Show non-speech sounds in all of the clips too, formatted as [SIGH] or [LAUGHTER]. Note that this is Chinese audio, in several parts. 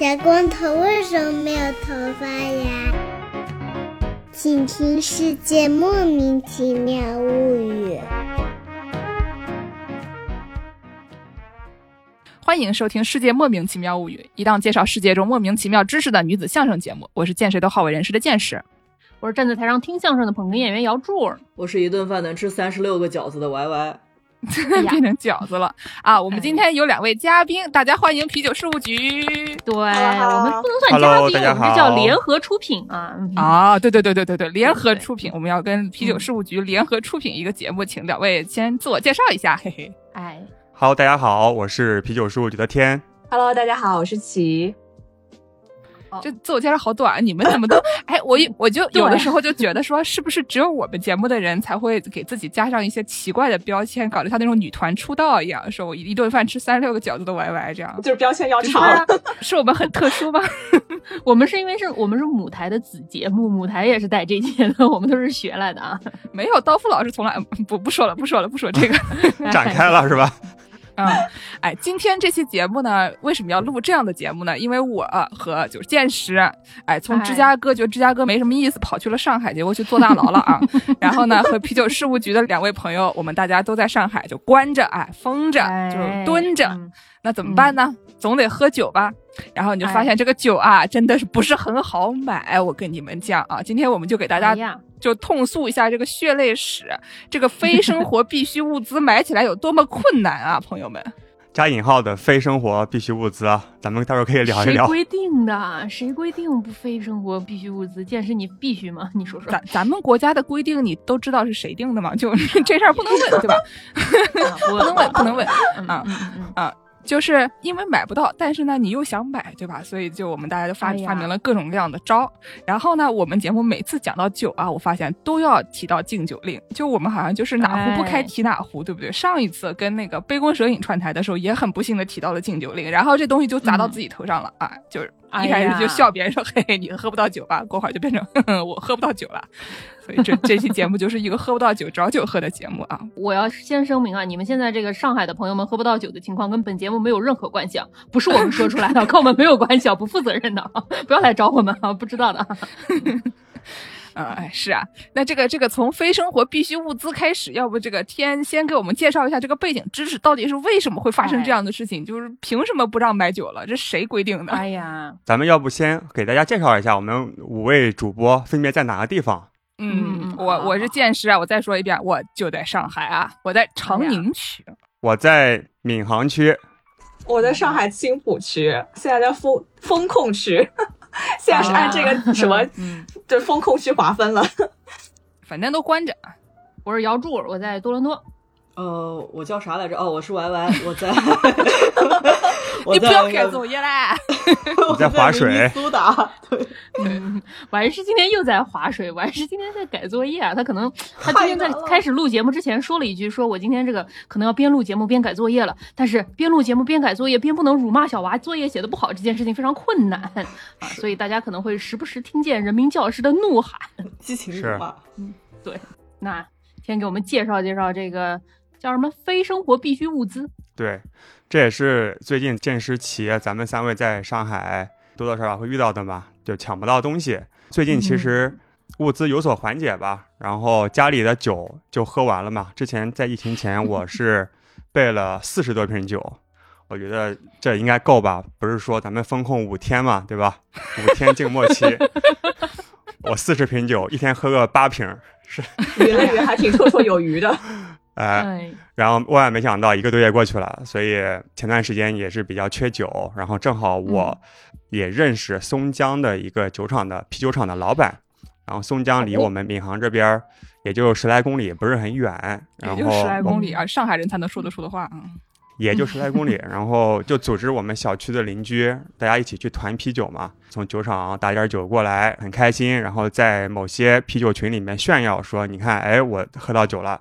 小光头为什么没有头发呀？请听《世界莫名其妙物语》。欢迎收听《世界莫名其妙物语》，一档介绍世界中莫名其妙知识的女子相声节目。我是见谁都好为人师的见识，我是站在台上听相声的捧哏演员姚柱，我是一顿饭能吃三十六个饺子的 Y Y。[LAUGHS] 变成饺子了啊！我们今天有两位嘉宾，大家欢迎啤酒事务局。对，我们不能算嘉宾，我们这叫联合出品啊！啊，对对对对对对，联合出品，我们要跟啤酒事务局联合出品一个节目，请两位先自我介绍一下，嘿嘿。哎，Hello，大家好，我是啤酒事务局的天。Hello，大家好，我是齐。这自我介绍好短，你们怎么都哎，我我就有的时候就觉得说，是不是只有我们节目的人才会给自己加上一些奇怪的标签，搞得像那种女团出道一样，说我一顿饭吃三十六个饺子的 YY 这样，就是标签要长，[LAUGHS] 是我们很特殊吗？[LAUGHS] 我们是因为是我们是母台的子节目，母台也是带这些的，我们都是学来的啊。[LAUGHS] 没有，刀夫老师从来不不说了，不说了，不说这个，展开了是吧？嗯，哎，今天这期节目呢，为什么要录这样的节目呢？因为我和就是见识，哎，从芝加哥觉得芝加哥没什么意思，跑去了上海，结果去坐大牢了啊。[LAUGHS] 然后呢，和啤酒事务局的两位朋友，我们大家都在上海，就关着，哎，封着，就蹲着。那怎么办呢？总得喝酒吧。然后你就发现这个酒啊，真的是不是很好买。我跟你们讲啊，今天我们就给大家就痛诉一下这个血泪史，这个非生活必需物资买起来有多么困难啊，朋友们。加引号的非生活必需物资啊，咱们到时候可以聊一聊。谁规定的？谁规定不非生活必需物资？健身你必须吗？你说说。咱咱们国家的规定你都知道是谁定的吗？就 [LAUGHS] 这事儿不能问，对吧？不能问，不能问。啊啊。就是因为买不到，但是呢，你又想买，对吧？所以就我们大家就发发明了各种各样的招。然后呢，我们节目每次讲到酒啊，我发现都要提到禁酒令。就我们好像就是哪壶不开提哪壶，对不对？上一次跟那个杯弓蛇影串台的时候，也很不幸的提到了禁酒令，然后这东西就砸到自己头上了啊！就是一开始就笑别人说：“嘿嘿，你喝不到酒吧？”过会儿就变成 [LAUGHS] 我喝不到酒了。所以这这期节目就是一个喝不到酒找酒喝的节目啊！我要先声明啊，你们现在这个上海的朋友们喝不到酒的情况跟本节目没有任何关系啊，不是我们说出来的，[LAUGHS] 跟我们没有关系啊，不负责任的，不要来找我们啊，不知道的。[LAUGHS] 嗯，哎，是啊，那这个这个从非生活必需物资开始，要不这个天先给我们介绍一下这个背景知识，到底是为什么会发生这样的事情？就是凭什么不让买酒了？这谁规定的？哎呀，咱们要不先给大家介绍一下，我们五位主播分别在哪个地方？嗯，我我是剑师啊，我再说一遍，我就在上海啊，我在长宁区，我在闵行区，我在上海青浦区，现在在风风控区，[LAUGHS] 现在是按这个什么，[LAUGHS] 这风控区划分了，[LAUGHS] 反正都关着。我是姚柱，我在多伦多。呃，我叫啥来着？哦，我是 Y Y，我在。[LAUGHS] 你不要改作业啦！我在划水。苏打，对。[LAUGHS] 嗯完是今天又在划水，完是今天在改作业啊！他可能 [LAUGHS] 他今天在开始录节目之前说了一句，说我今天这个可能要边录节目边改作业了。但是边录节目边改作业，边不能辱骂小娃作业写的不好，这件事情非常困难啊！所以大家可能会时不时听见人民教师的怒喊，激情辱骂。嗯，对。那先给我们介绍介绍这个。叫什么非生活必需物资？对，这也是最近建师企业咱们三位在上海多多少少会遇到的嘛，就抢不到东西。最近其实物资有所缓解吧，然后家里的酒就喝完了嘛。之前在疫情前，我 [LAUGHS] 是备了四十多瓶酒，我觉得这应该够吧？不是说咱们封控五天嘛，对吧？五天静默期，[LAUGHS] 我四十瓶酒，一天喝个八瓶，是余了余还挺绰绰有余的。[LAUGHS] 哎，然后万万没想到，一个多月过去了，所以前段时间也是比较缺酒，然后正好我也认识松江的一个酒厂的啤酒厂的老板，然后松江离我们闵行这边也就十来公里，不是很远，然后十来公里啊，上海人才能说得出的话啊，也就十来公里，[LAUGHS] 然后就组织我们小区的邻居，大家一起去团啤酒嘛，从酒厂打点酒过来，很开心，然后在某些啤酒群里面炫耀说，你看，哎，我喝到酒了。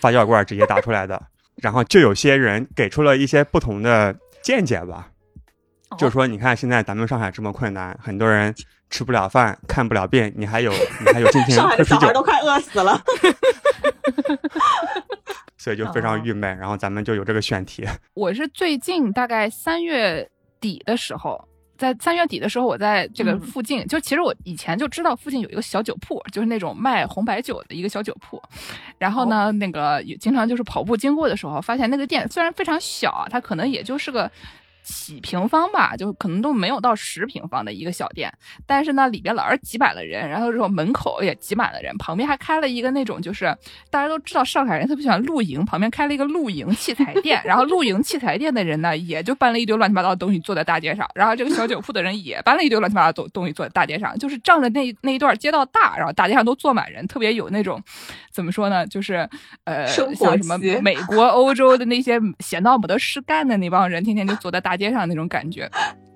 发酵罐直接打出来的，然后就有些人给出了一些不同的见解吧，就是说，你看现在咱们上海这么困难，很多人吃不了饭，看不了病，你还有你还有今天上海的小孩都快饿死了，所以就非常郁闷。然后咱们就有这个选题。我是最近大概三月底的时候。在三月底的时候，我在这个嗯附近，就其实我以前就知道附近有一个小酒铺，就是那种卖红白酒的一个小酒铺。然后呢，那个也经常就是跑步经过的时候，发现那个店虽然非常小啊，它可能也就是个。几平方吧，就可能都没有到十平方的一个小店，但是呢，里边老是挤满了人，然后这种门口也挤满了人，旁边还开了一个那种就是大家都知道上海人特别喜欢露营，旁边开了一个露营器材店，然后露营器材店的人呢，也就搬了一堆乱七八糟的东西坐在大街上，然后这个小酒铺的人也搬了一堆乱七八糟的东东西坐在大街上，就是仗着那那一段街道大，然后大街上都坐满人，特别有那种怎么说呢，就是呃像什么美国、欧洲的那些 [LAUGHS] 闲到没得事干的那帮人，天天就坐在大大街上那种感觉。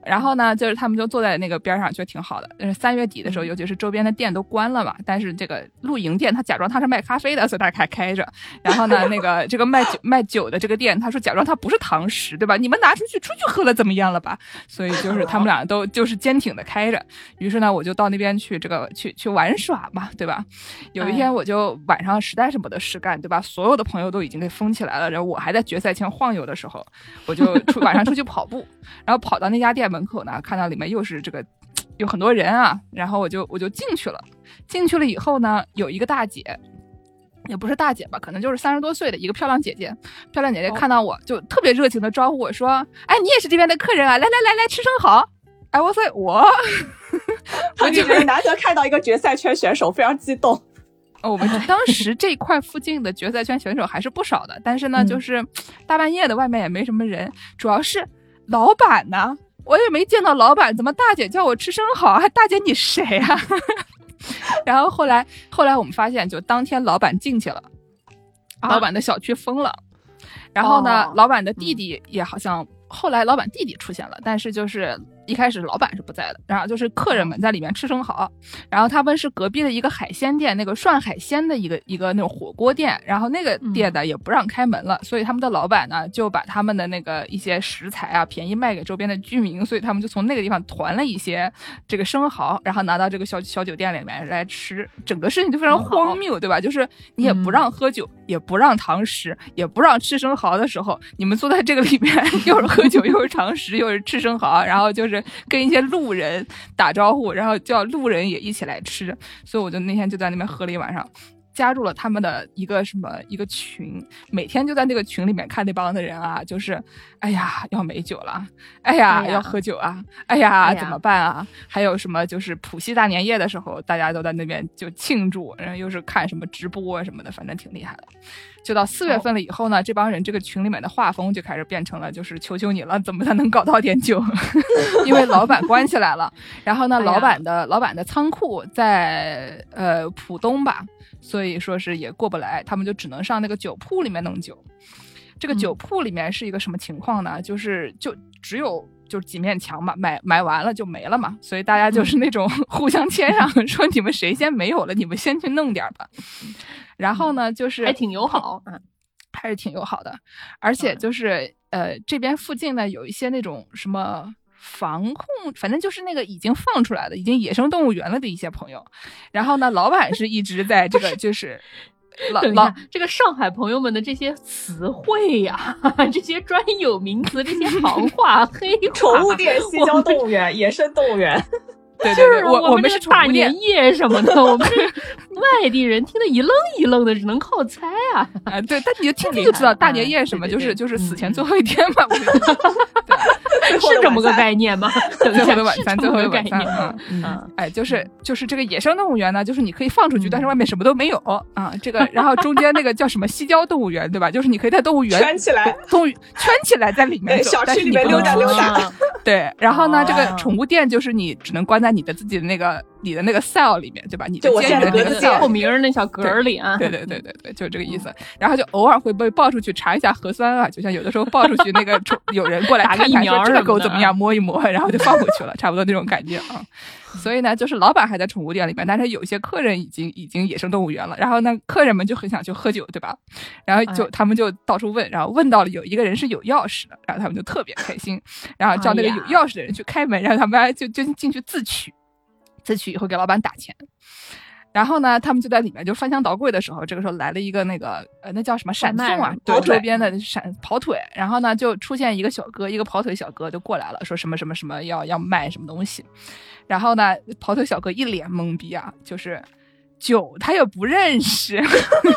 然后呢，就是他们就坐在那个边上，觉得挺好的。但是三月底的时候，尤其是周边的店都关了嘛，但是这个露营店他假装他是卖咖啡的，所以他还开着。然后呢，那个这个卖酒卖酒的这个店，他说假装他不是堂食，对吧？你们拿出去出去喝了怎么样了吧？所以就是他们俩都就是坚挺的开着。于是呢，我就到那边去这个去去玩耍嘛，对吧？有一天我就晚上实在是没得事干，对吧？所有的朋友都已经给封起来了，然后我还在决赛圈晃悠的时候，我就出晚上出去跑步，然后跑到那家店门口呢，看到里面又是这个 [TSK] 有很多人啊，然后我就我就进去了。进去了以后呢，有一个大姐。也不是大姐吧，可能就是三十多岁的一个漂亮姐姐。漂亮姐姐看到我就特别热情的招呼我说：“哎，你也是这边的客人啊，来来来来吃生蚝。”哎，我说我，[LAUGHS] 我就是难得看到一个决赛圈选手，非常激动。哦，我们 [LAUGHS] 当时这块附近的决赛圈选手还是不少的，但是呢，嗯就是 [TSK] 大半夜的，外面也没什么人，主要是老板呢，我也没见到老板，怎么大姐叫我吃生蚝？还大姐你谁啊？[LAUGHS] 然后后来后来我们发现，就当天老板进去了，老板的小区封了，然后呢，哦老板的弟弟也好像。后来老板弟弟出现了，但是就是一开始老板是不在的，然后就是客人们在里面吃生蚝，然后他们是隔壁的一个海鲜店，那个涮海鲜的一个一个那种火锅店，然后那个店呢也不让开门了，所以他们的老板呢就把他们的那个一些食材啊便宜卖给周边的居民，所以他们就从那个地方团了一些这个生蚝，然后拿到这个小小酒店里面来吃，整个事情就非常荒谬，对吧？就是你也不让喝酒，也不让堂食，也不让吃生蚝的时候，你们坐在这个里面 [LAUGHS] 又是喝酒又是堂食又是吃生蚝，然后就是跟一些路人打招呼，然后叫路人也一起来吃，所以我就那天就在那边喝了一晚上。加入了他们的一个什么一个群，每天就在那个群里面看那帮的人啊，就是，哎呀要美酒了，哎呀要喝酒啊，哎呀怎么办啊？还有什么就是浦西大年夜的时候，大家都在那边就庆祝，然后又是看什么直播啊什么的，反正挺厉害的。就到四月份了以后呢，这帮人这个群里面的画风就开始变成了，就是求求你了，怎么才能搞到点酒？[LAUGHS] 因为老板关起来了，然后呢，[LAUGHS] 哎老板的老板的仓库在呃浦东吧，所以说是也过不来，他们就只能上那个酒铺里面弄酒。这个酒铺里面是一个什么情况呢？就是就只有就几面墙嘛，买买完了就没了嘛，所以大家就是那种 [LAUGHS] 互相谦让，说你们谁先没有了，你们先去弄点儿吧。然后呢，就是还挺友好，嗯，还是挺友好的，而且就是、呃这边附近呢有一些那种什么防控，反正就是那个已经放出来的、已经野生动物园了的一些朋友，然后呢老板是一直在这个就是 [LAUGHS] 老老这个上海朋友们的这些词汇呀、[LAUGHS] 这些专有名词、这些行话、[LAUGHS] 黑话，宠物店、西郊动物园、野生动物园，对对对，就是我们们是大年。夜什么的，我们是外地人听得一愣一愣的，只能靠猜啊。啊，对，但你就听听就知道大年夜什么，对对对就是就是死前嗯最后一天嘛，我觉得对，[LAUGHS] 是这么个概念吗？[LAUGHS] 最后的晚 [LAUGHS] 餐，最后的晚餐，个概念。嗯。嗯，哎，就是就是这个野生动物园呢，就是你可以放出去，嗯但是外面什么都没有啊。这个，然后中间那个叫什么西郊动物园，对吧？就是你可以在动物园圈起来，动物圈起来在里面小区里面但是你不能出去溜达溜达啊对，然后呢，这个哦宠物店就是你只能关在你的自己的那个你的那个 cell 里面，对吧？你的就我监狱的那个透明儿那小格儿里啊，对对对对对，就这个意思。然后就偶尔会被抱出去查一下核酸啊，就像有的时候抱出去那个宠有人过来打个 [LAUGHS] 看看，疫苗个狗怎么样，摸一摸，然后就放回去了，差不多那种感觉啊。所以呢，就是老板还在宠物店里面，但是有一些客人已经已经野生动物园了。然后呢，客人们就很想去喝酒，对吧？然后就哎他们就到处问，然后问到了有一个人是有钥匙的，然后他们就特别开心，然后叫那个有钥匙的人去开门，然后他们就就进去自取，自取以后给老板打钱。然后呢，他们就在里面就翻箱倒柜的时候，这个时候来了一个那个呃，那叫什么闪送啊，对跑腿周边的闪跑腿。然后呢，就出现一个小哥，一个跑腿小哥就过来了，说什么什么什么要要卖什么东西。然后呢，跑腿小哥一脸懵逼啊，就是酒他也不认识，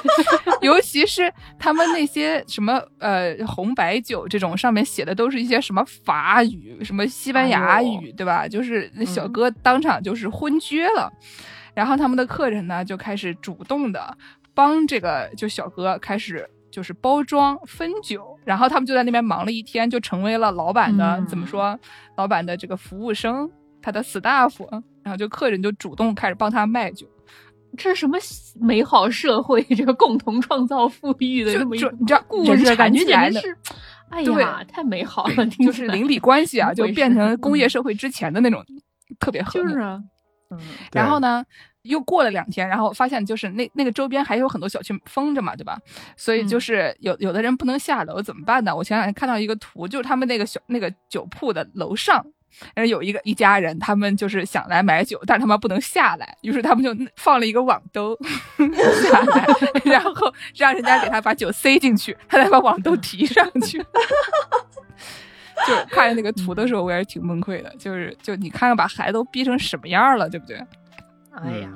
[LAUGHS] 尤其是他们那些什么呃红白酒这种上面写的都是一些什么法语、什么西班牙哎语，对吧？就是那小嗯哥当场就是昏厥了。然后他们的客人呢就开始主动的帮这个就小哥开始就是包装分酒，然后他们就在那边忙了一天，就成为了老板的、嗯怎么说？老板的这个服务生，他的 staff，然后就客人就主动开始帮他卖酒，这是什么美好社会？[LAUGHS] 这个共同创造富裕的这么一个就你知道故人事，感觉起来的简直是，哎呀，太美好了，就是邻里关系啊，就变成工业嗯社会之前的那种特别和睦。就是啊，嗯，然后呢，又过了两天，然后发现就是那那个周边还有很多小区封着嘛，对吧？所以就是有有的人不能下楼怎么办呢？我前两天看到一个图，就是他们那个小那个酒铺的楼上。然后有一个一家人，他们就是想来买酒，但是他们不能下来，于是他们就放了一个网兜 [LAUGHS] 下来，然后让人家给他把酒塞进去，他再把网兜提上去。就看着那个图的时候，我也是挺崩溃的。就是就你看看把孩子都逼成什么样了，对不对？哎呀，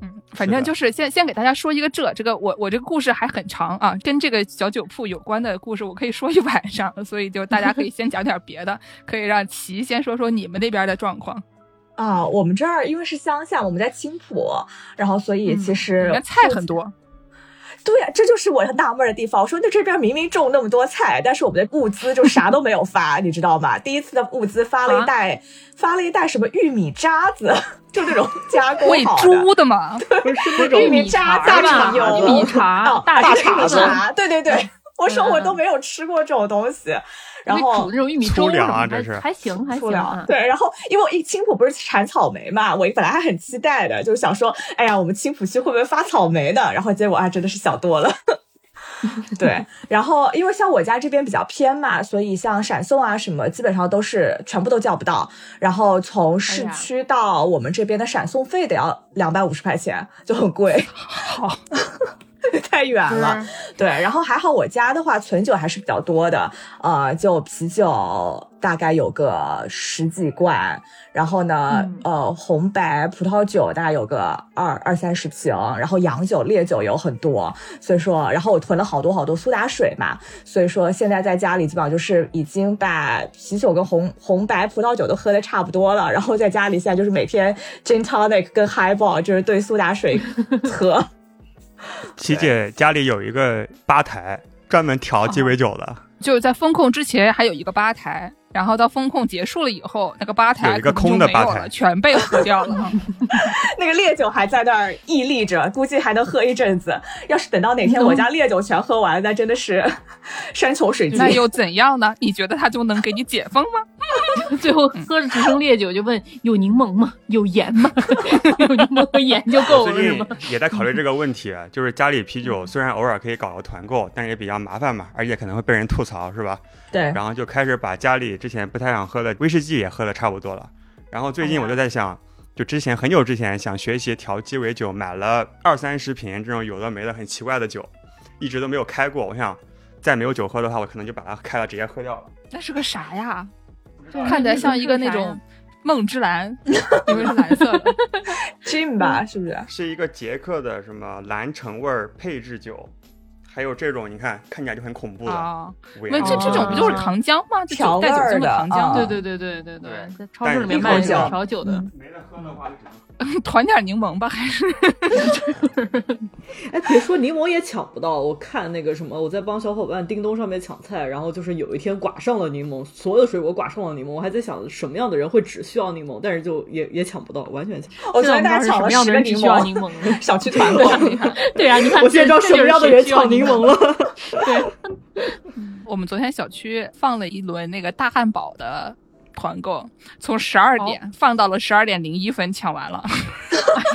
嗯，反正就是先先给大家说一个这这个我我这个故事还很长啊，跟这个小酒铺有关的故事我可以说一晚上，所以就大家可以先讲点别的，[LAUGHS] 可以让齐先说说你们那边的状况。啊，我们这儿因为是乡下，我们在青浦，然后所以其实菜很多，对呀、这就是我纳闷儿的地方。我说，那这边明明种那么多菜，但是我们的物资就啥都没有发，你知道吗？第一次的物资发了一袋，发了一袋什么玉米渣子，就那种加工喂好的。猪的嘛，不是那种玉米渣、大吧肠油、玉米碴哦大大肠子碴，对对对，我说我嗯都没有吃过这种东西。然后煮那种玉米粥粗粮什么的啊这是还还行还行啊，对，然后因为我一青浦不是产草莓嘛，我本来还很期待的，就是想说，哎呀，我们青浦区会不会发草莓的？然后结果啊，真的是想多了。[LAUGHS] 对，[LAUGHS] 然后因为像我家这边比较偏嘛，所以像闪送啊什么，基本上都是全部都叫不到。然后从市区到我们这边的闪送费得要两百五十块钱，就很贵。[LAUGHS] 好，[LAUGHS] 太远了。对，然后还好我家的话存酒还是比较多的，呃，就啤酒大概有个十几罐，然后呢，嗯呃，红白葡萄酒大概有个二二三十瓶，然后洋酒、烈酒有很多，所以说，然后我囤了好多好多苏打水嘛，所以说现在在家里基本上就是已经把啤酒跟红红白葡萄酒都喝的差不多了，然后在家里现在就是每天 gin tonic 跟 highball 就是兑苏打水 [LAUGHS] 喝。[LAUGHS] 琪姐家里有一个吧台，专门调鸡尾酒的，就是在风控之前还有一个吧台，然后到风控结束了以后，那个吧台有一个空的吧台没有了，全被喝掉了。[LAUGHS] 那个烈酒还在那儿屹立着，估计还能喝一阵子。要是等到哪天我家烈酒全喝完，那真的是 [LAUGHS] 山穷水尽那。又怎样呢？你觉得他就能给你解封吗？[LAUGHS] 最后喝着只剩烈酒，就问有柠檬吗？有盐吗？[LAUGHS] 有柠檬和盐就够了？也在考虑这个问题，就是家里啤酒虽然偶尔可以搞个团购，但是也比较麻烦嘛，而且可能会被人吐槽，是吧？对，然后就开始把家里之前不太想喝的威士忌也喝的差不多了。然后最近我就在想，就之前很久之前想学习调鸡尾酒，买了二三十瓶这种有的没的很奇怪的酒，一直都没有开过。我想再没有酒喝的话，我可能就把它开了直接喝掉了。那是个啥呀？对看起来像一个那种梦之蓝，因为是蓝色的。[LAUGHS] gin 吧，是不是？[LAUGHS] 是一个捷克的什么蓝橙味儿配制酒，还有这种你看看起来就很恐怖的啊，五那颜六色的这这种不就是糖浆吗？就带酒精味儿的糖浆啊对对对对对对对，在超市里面卖调酒的，嗯没得喝的话就只能 [LAUGHS] 团点柠檬吧，还是哎，别说柠檬也抢不到。我看那个什么，我在帮小伙伴叮咚上面抢菜，然后就是有一天刮上了柠檬，所有的水果刮上了柠檬，我还在想什么样的人会只需要柠檬，但是就也也抢不到，完全抢不到。我昨天大现在我家抢了十个柠们什么样的人只需要檬，柠檬呢？[LAUGHS] 小区团购。对啊，你看，[LAUGHS] 我现在知道什么样的人抢柠檬了。了。对，我们昨天小区放了一轮那个大汉堡的团购，从十二点放到了十二点零一分，抢完了。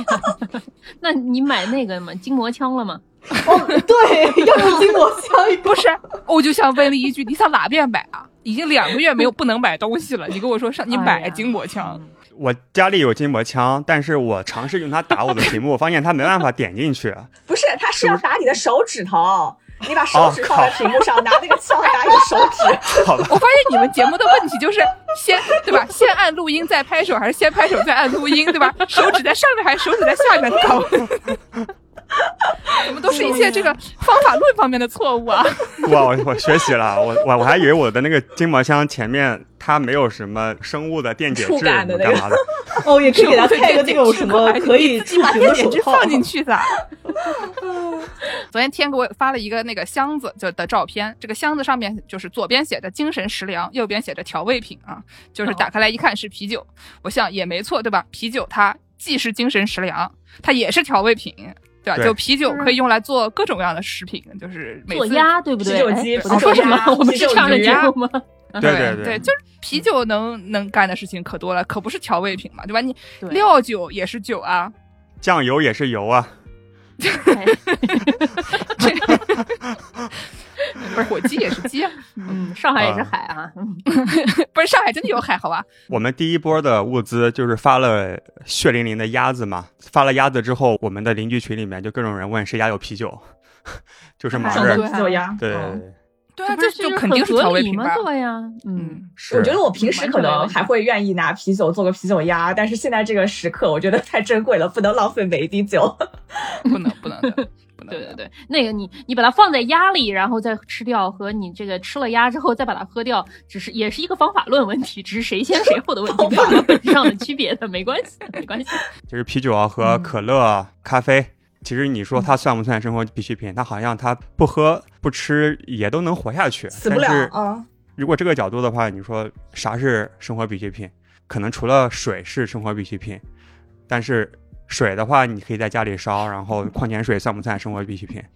[LAUGHS] 那你买那个嘛，筋膜枪了吗？哦，对，要用筋膜枪不是，我就想问了一句，你上哪边买啊？已经两个月没有不能买东西了，你跟我说上你买筋膜枪，我家里有筋膜枪，但是我尝试用它打我的屏幕，发现它没办法点进去。不是，它是要打你的手指头。你把手指放在屏幕上，拿那个枪打你的手指。好吧。我发现你们节目的问题就是先对吧？先按录音再拍手，还是先拍手再按录音，对吧？手指在上面还是手指在下面搞？[LAUGHS] 我们都是一些这个方法论方面的错误啊！[LAUGHS] 哇，我我学习了，我我我还以为我的那个筋膜枪前面它没有什么生物的电解质干嘛的。[LAUGHS] 哦，也可以给它配个这种什么可以自己把电解质放进去的。昨天天给我发了一个那个箱子就的照片，这个箱子上面就是左边写着精神食粮，右边写着调味品啊，就是打开来一看是啤酒，我想也没错，对吧？啤酒它既是精神食粮，它也是调味品。对吧？就啤酒可以用来做各种各样的食品，就是做鸭，对不对？啤酒鸡，我说什么？我们是这样的节目吗？对对对，就是啤酒能能干的事情可多了，可不是调味品嘛，对吧？你料酒也是酒啊，酱油也是油啊。[LAUGHS] [LAUGHS] 不是火鸡也是鸡，[LAUGHS] 嗯，上海也是海啊，[LAUGHS] 不是上海真的有海，好吧？我们第一波的物资就是发了血淋淋的鸭子嘛，发了鸭子之后，我们的邻居群里面就各种人问谁家有啤酒，[LAUGHS] 就是忙着啤酒鸭，对对。啊，这就肯定是调味品吧？对呀，嗯，我觉得我平时可能还会愿意拿啤酒做个啤酒鸭，但是现在这个时刻，我觉得太珍贵了，不能浪费每一滴酒，不能不能的。对对对，那个你你把它放在鸭里，然后再吃掉，和你这个吃了鸭之后再把它喝掉，只是也是一个方法论问题，只是谁先谁后的问题，没有本质上的区别的，没关系，没关系。[LAUGHS] 就是啤酒啊和可乐、咖啡，其实你说它算不算生活必需品？它好像它不喝不吃也都能活下去，死不了啊。如果这个角度的话，你说啥是生活必需品？可能除了水是生活必需品，但是。水的话，你可以在家里烧，然后矿泉水算不算生活必需品？[LAUGHS]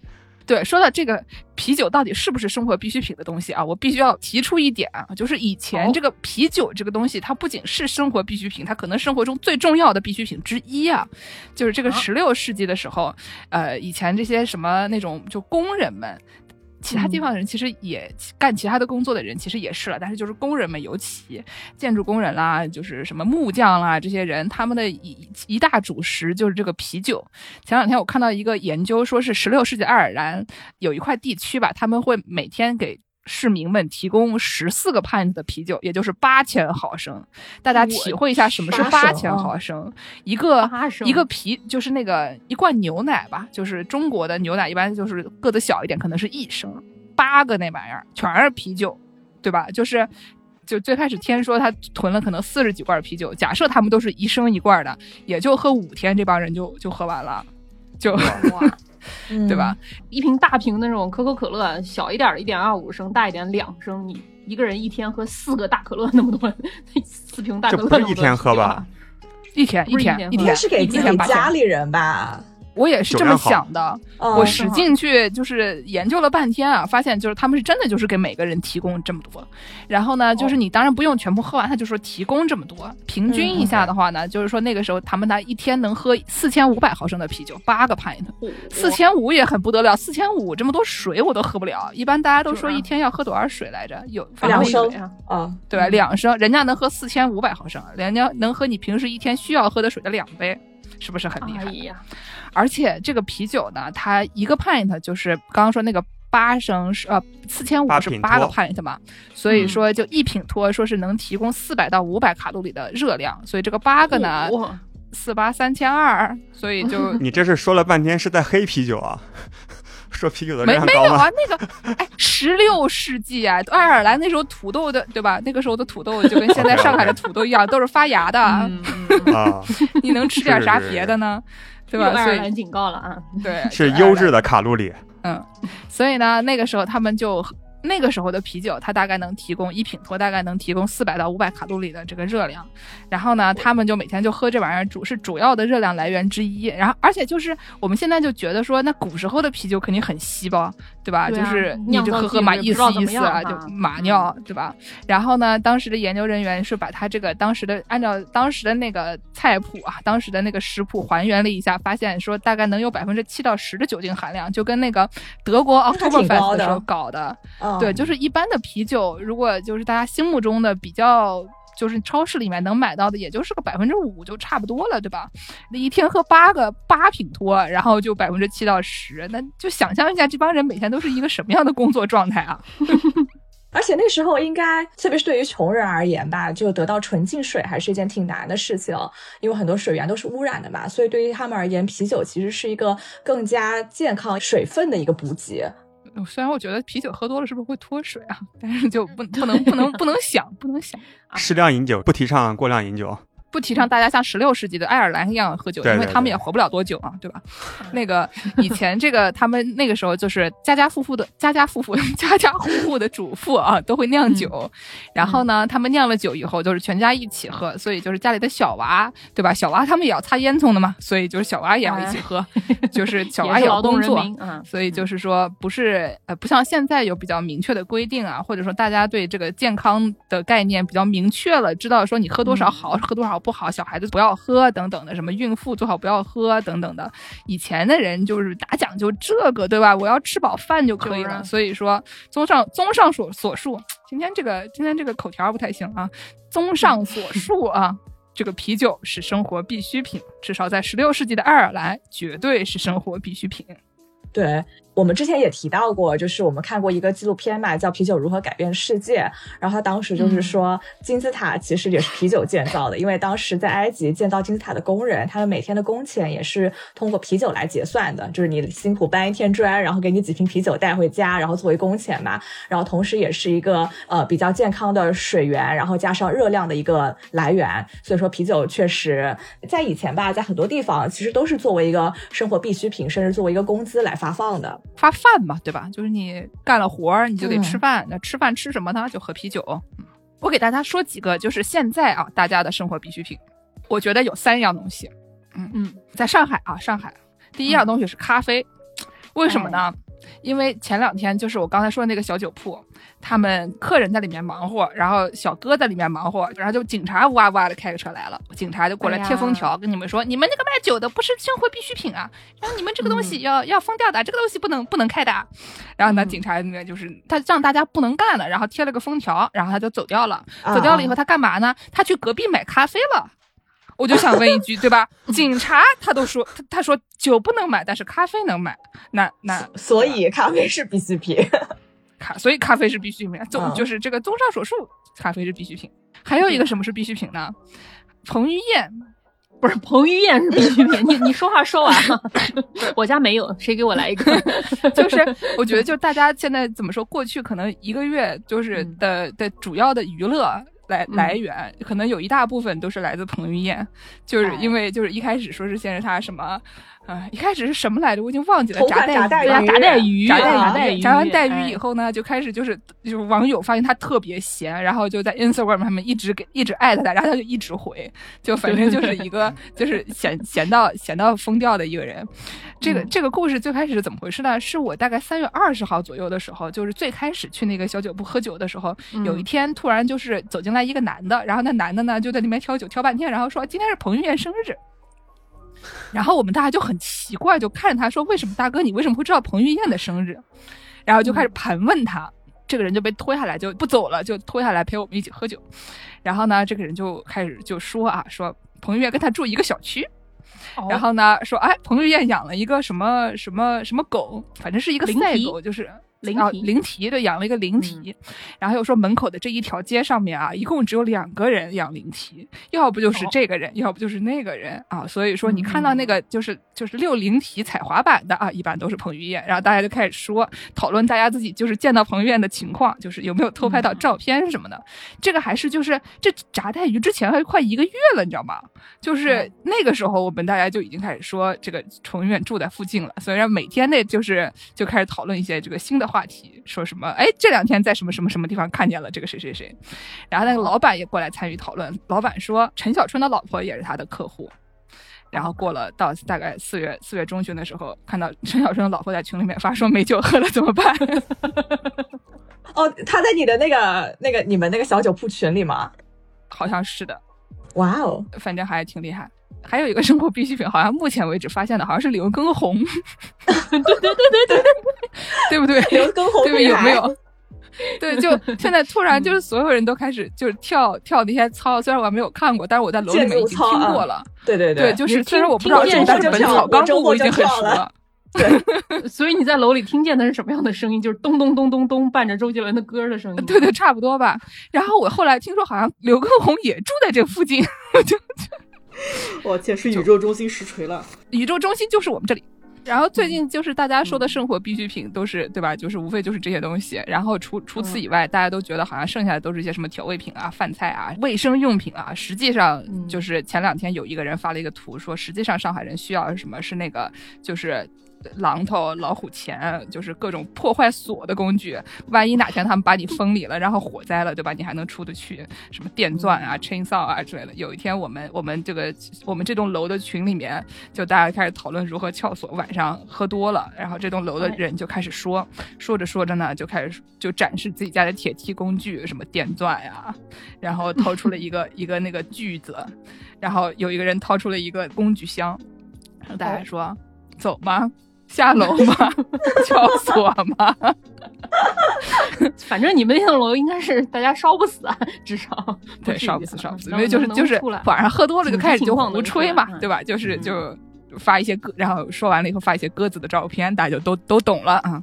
对，说到这个啤酒到底是不是生活必需品的东西啊，我必须要提出一点啊，就是以前这个啤酒这个东西，它不仅是生活必需品，它可能生活中最重要的必需品之一啊。就是这个十六世纪的时候，呃，以前这些什么那种就工人们。其他地方的人其实也干其他的工作的人其实也是了，但是就是工人们尤其建筑工人啦，就是什么木匠啦，这些人他们的一一大主食就是这个啤酒。前两天我看到一个研究，说是十六世纪爱尔兰有一块地区吧，他们会每天给。市民们提供十四个 pint 的啤酒，也就是八千毫升。大家体会一下什么是八千毫升？一个一个啤就是那个一罐牛奶吧，就是中国的牛奶一般就是个子小一点，可能是一升。八个那玩意儿全是啤酒，对吧？就是就最开始天说他囤了可能四十几罐啤酒，假设他们都是一升一罐的，也就喝五天，这帮人就就喝完了，就哇。对吧？一瓶大瓶那种可口可乐，小一点的一点二五升，大一点两升。你一个人一天喝四个大可乐那么多，四瓶大可乐，这不是一天喝吧？一天一天一天是给自己家里人吧？我也是这么想的，我使劲去就是研究了半天啊，发现就是他们是真的就是给每个人提供这么多，然后呢，就是你当然不用全部喝完，他就说提供这么多，平均一下的话呢，就是说那个时候他们他一天能喝四千五百毫升的啤酒，八个 pint，四千五也很不得了，四千五这么多水我都喝不了，一般大家都说一天要喝多少水来着？有两升啊，对吧？两升，人家能喝四千五百毫升，人家能喝你平时一天需要喝的水的两杯，是不是很厉害呀？而且这个啤酒呢，它一个 pint 就是刚刚说那个八升是呃四千五是八个 pint 嘛，所以说就一品托说是能提供四百到五百卡路里的热量，所以这个八个呢四八三千二，所以就 [LAUGHS] 你这是说了半天是在黑啤酒啊？[LAUGHS] 说啤酒的量没没有啊？那个哎，十六世纪啊，爱尔兰那时候土豆的对吧？那个时候的土豆就跟现在上海的土豆一样，[LAUGHS] 都是发芽的啊，你能吃点啥别的呢？对吧？所以警告了啊，对，[LAUGHS] 是优质的卡路里。嗯，所以呢，那个时候他们就。那个时候的啤酒，它大概能提供一品托，大概能提供四百到五百卡路里的这个热量。然后呢，他们就每天就喝这玩意儿，主是主要的热量来源之一。然后，而且就是我们现在就觉得说，那古时候的啤酒肯定很稀吧，对吧？就是你就喝喝嘛，意思意思啊，就马尿，对吧？然后呢，当时的研究人员是把他这个当时的按照当时的那个菜谱啊，当时的那个食谱还原了一下，发现说大概能有百分之七到十的酒精含量，就跟那个德国 Oktoberfest 的时候搞的。对，就是一般的啤酒，如果就是大家心目中的比较就是超市里面能买到的，也就是个百分之五就差不多了，对吧？那一天喝八个八品脱，然后就百分之七到十，那就想象一下这帮人每天都是一个什么样的工作状态啊！[LAUGHS] 而且那时候应该，特别是对于穷人而言吧，就得到纯净水还是一件挺难的事情，因为很多水源都是污染的嘛。所以对于他们而言，啤酒其实是一个更加健康水分的一个补给。虽然我觉得啤酒喝多了是不是会脱水啊，但是就不不能不能不能想不能想，[LAUGHS] 适量饮酒，不提倡过量饮酒。不提倡大家像十六世纪的爱尔兰一样喝酒，因为他们也活不了多久啊，对吧？[LAUGHS] 那个以前这个他们那个时候就是家家户户的 [LAUGHS] 家家户户 [LAUGHS] 家家户户的主妇啊都会酿酒，然后呢，他们酿了酒以后就是全家一起喝，所以就是家里的小娃，对吧？小娃他们也要擦烟囱的嘛，所以就是小娃也要一起喝，就是小娃也要工作，所以就是说不是呃不像现在有比较明确的规定啊，或者说大家对这个健康的概念比较明确了，知道说你喝多少好，喝多少。不好，小孩子不要喝等等的，什么孕妇最好不要喝等等的。以前的人就是哪讲究这个，对吧？我要吃饱饭就可以了。所以说，综上综上所所述，今天这个今天这个口条不太行啊。综上所述啊，这个啤酒是生活必需品，至少在十六世纪的爱尔兰，绝对是生活必需品。对。我们之前也提到过，就是我们看过一个纪录片嘛，叫《啤酒如何改变世界》。然后他当时就是说，金字塔其实也是啤酒建造的，因为当时在埃及建造金字塔的工人，他们每天的工钱也是通过啤酒来结算的，就是你辛苦搬一天砖，然后给你几瓶啤酒带回家，然后作为工钱嘛。然后同时也是一个呃比较健康的水源，然后加上热量的一个来源。所以说啤酒确实在以前吧，在很多地方其实都是作为一个生活必需品，甚至作为一个工资来发放的。发饭嘛，对吧？就是你干了活儿，你就得吃饭。那吃饭吃什么呢？就喝啤酒。我给大家说几个，就是现在啊，大家的生活必需品。我觉得有三样东西。嗯嗯，在上海啊，上海第一样东西是咖啡。为什么呢？因为前两天就是我刚才说的那个小酒铺。他们客人在里面忙活，然后小哥在里面忙活，然后就警察哇哇的开个车来了，警察就过来贴封条，跟你们说，你们那个卖酒的不是生活必需品啊，然后你们这个东西要要封掉的，这个东西不能不能开的。然后呢，警察那边就是他让大家不能干了，然后贴了个封条，然后他就走掉了。走掉了以后他干嘛呢？他去隔壁买咖啡了。我就想问一句，对吧？警察他都说他 [LAUGHS] 他说酒不能买，但是咖啡能买，那那所以咖啡是必需品。咖，所以咖啡是必需品。综就是这个综上所述，咖啡是必需品。还有一个什么是必需品呢？彭于晏，不是彭于晏是必需品。你你说话说完了，[LAUGHS] [LAUGHS] 我家没有，谁给我来一个？[LAUGHS] 就是我觉得，就是大家现在怎么说？过去可能一个月就是的的主要的娱乐来来源，可能有一大部分都是来自彭于晏，就是因为就是一开始说是先是他什么。啊，一开始是什么来着？我已经忘记了。炸炸带鱼，炸带鱼，炸带鱼，炸完带鱼以后呢，就开始就是就是网友发现他特别闲，然后就在 Instagram 上面一直给一直艾特他，然后他就一直回，就反正就是一个就是闲闲到闲到疯掉的一个人。这个这个故事最开始是怎么回事呢？是我大概三月二十号左右的时候，就是最开始去那个小酒铺喝酒的时候，有一天突然就是走进来一个男的，然后那男的呢就在里面挑酒挑半天，然后说今天是彭于晏生日。然后我们大家就很奇怪，就看着他说：“为什么大哥，你为什么会知道彭于晏的生日？”然后就开始盘问他，这个人就被拖下来就不走了，就拖下来陪我们一起喝酒。然后呢，这个人就开始就说啊，说彭于晏跟他住一个小区，然后呢说，哎，彭于晏养了一个什么什么什么狗，反正是一个赛狗，就是。灵体，灵体对，养了一个灵体，然后又说门口的这一条街上面啊，一共只有两个人养灵体，要不就是这个人，要不就是那个人啊，所以说你看到那个就是就是遛灵体踩滑板的啊，一般都是彭于晏，然后大家就开始说讨论大家自己就是见到彭于晏的情况，就是有没有偷拍到照片什么的，这个还是就是这炸带鱼之前还快一个月了，你知道吗？就是那个时候我们大家就已经开始说这个彭于晏住在附近了，所以每天那就是就开始讨论一些这个新的。话题说什么？哎，这两天在什么什么什么地方看见了这个谁谁谁，然后那个老板也过来参与讨论。老板说陈小春的老婆也是他的客户。然后过了到大概四月四月中旬的时候，看到陈小春的老婆在群里面发说没酒喝了怎么办？[LAUGHS] 哦，他在你的那个那个你们那个小酒铺群里吗？好像是的。哇哦，反正还挺厉害。还有一个生活必需品，好像目前为止发现的好像是刘畊宏，对对对对对对，对不对？刘畊宏对有没有？对，就 [LAUGHS] 现在突然就是所有人都开始就是跳跳那些操，虽然我还没有看过，但是我在楼里面已经听过了。对对对，就是虽然我不知道，但是《本草纲目》我已经很熟了。对，[LAUGHS] 所以你在楼里听见的是什么样的声音？就是咚咚咚咚咚，伴着周杰伦的歌的声音。对对，差不多吧。然后我后来听说，好像刘畊宏也住在这附近，我就，[LAUGHS] 我天，是宇宙中心实锤了。宇宙中心就是我们这里。然后最近就是大家说的生活必需品都是对吧？就是无非就是这些东西。然后除除此以外，大家都觉得好像剩下的都是一些什么调味品啊、饭菜啊、卫生用品啊。实际上就是前两天有一个人发了一个图，说实际上上海人需要什么是那个就是。榔头、老虎钳，就是各种破坏锁的工具。万一哪天他们把你封里了，然后火灾了，对吧？你还能出得去？什么电钻啊、chainsaw 啊之类的。有一天，我们我们这个我们这栋楼的群里面，就大家开始讨论如何撬锁。晚上喝多了，然后这栋楼的人就开始说，说着说着呢，就开始就展示自己家的铁梯工具，什么电钻呀，[LAUGHS] 然后掏出了一个 [LAUGHS] 一个那个锯子，然后有一个人掏出了一个工具箱，然后大家说：“走吗？”下楼吗？[LAUGHS] 撬锁吗？[LAUGHS] 反正你们那栋楼应该是大家烧不死啊，[LAUGHS] 至少对烧不死，烧不死。因为就是就是晚上喝多了就开始就胡吹嘛，对吧？就是就发一些鸽，然后说完了以后发一些鸽子的照片，大家就都都懂了啊。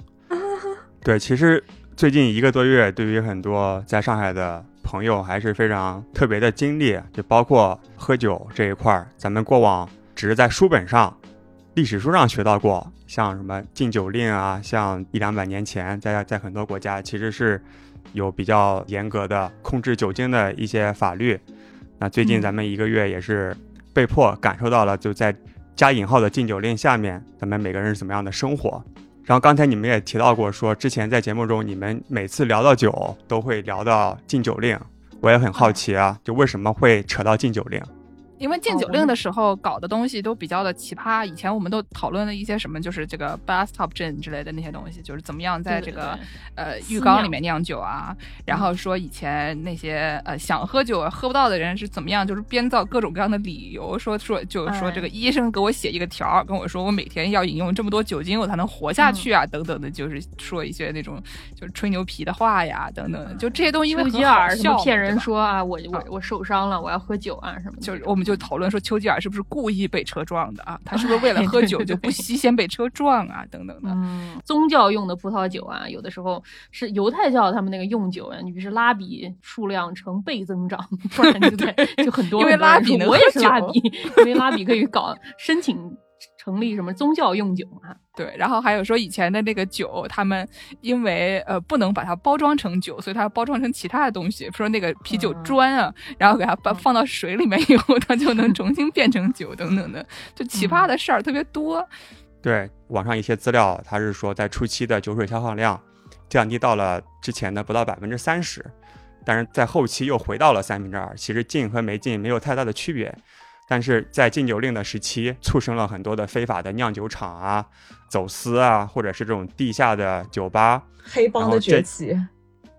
对，其实最近一个多月，对于很多在上海的朋友还是非常特别的经历，就包括喝酒这一块儿，咱们过往只是在书本上。历史书上学到过，像什么禁酒令啊，像一两百年前，在在很多国家其实是有比较严格的控制酒精的一些法律。那最近咱们一个月也是被迫感受到了，就在加引号的禁酒令下面，咱们每个人是怎么样的生活。然后刚才你们也提到过，说之前在节目中你们每次聊到酒都会聊到禁酒令，我也很好奇啊，就为什么会扯到禁酒令？因为禁酒令的时候搞的东西都比较的奇葩，以前我们都讨论了一些什么，就是这个 bathtub gin 之类的那些东西，就是怎么样在这个呃浴缸里面酿酒啊，然后说以前那些呃想喝酒喝不到的人是怎么样，就是编造各种各样的理由，说说就是说这个医生给我写一个条儿，跟我说我每天要饮用这么多酒精我才能活下去啊，等等的，就是说一些那种就是吹牛皮的话呀，等等，就这些东西因为很好笑，骗人说啊我我我受伤了，我要喝酒啊什么，就是我们。就讨论说丘吉尔是不是故意被车撞的啊？他是不是为了喝酒就不惜先被车撞啊？等等的。嗯，宗教用的葡萄酒啊，有的时候是犹太教他们那个用酒啊，于是拉比数量成倍增长，不然就 [LAUGHS] 对，就很多。因为拉比我也是拉比，[LAUGHS] 因为拉比可以搞申请。成立什么宗教用酒啊？对，然后还有说以前的那个酒，他们因为呃不能把它包装成酒，所以它包装成其他的东西，说那个啤酒砖啊，然后给它把放到水里面以后，它就能重新变成酒等等的，就奇葩的事儿特别多。对，网上一些资料，它是说在初期的酒水消耗量降低到了之前的不到百分之三十，但是在后期又回到了三分之二，其实进和没进没有太大的区别。但是在禁酒令的时期，促生了很多的非法的酿酒厂啊、走私啊，或者是这种地下的酒吧、黑帮的崛起。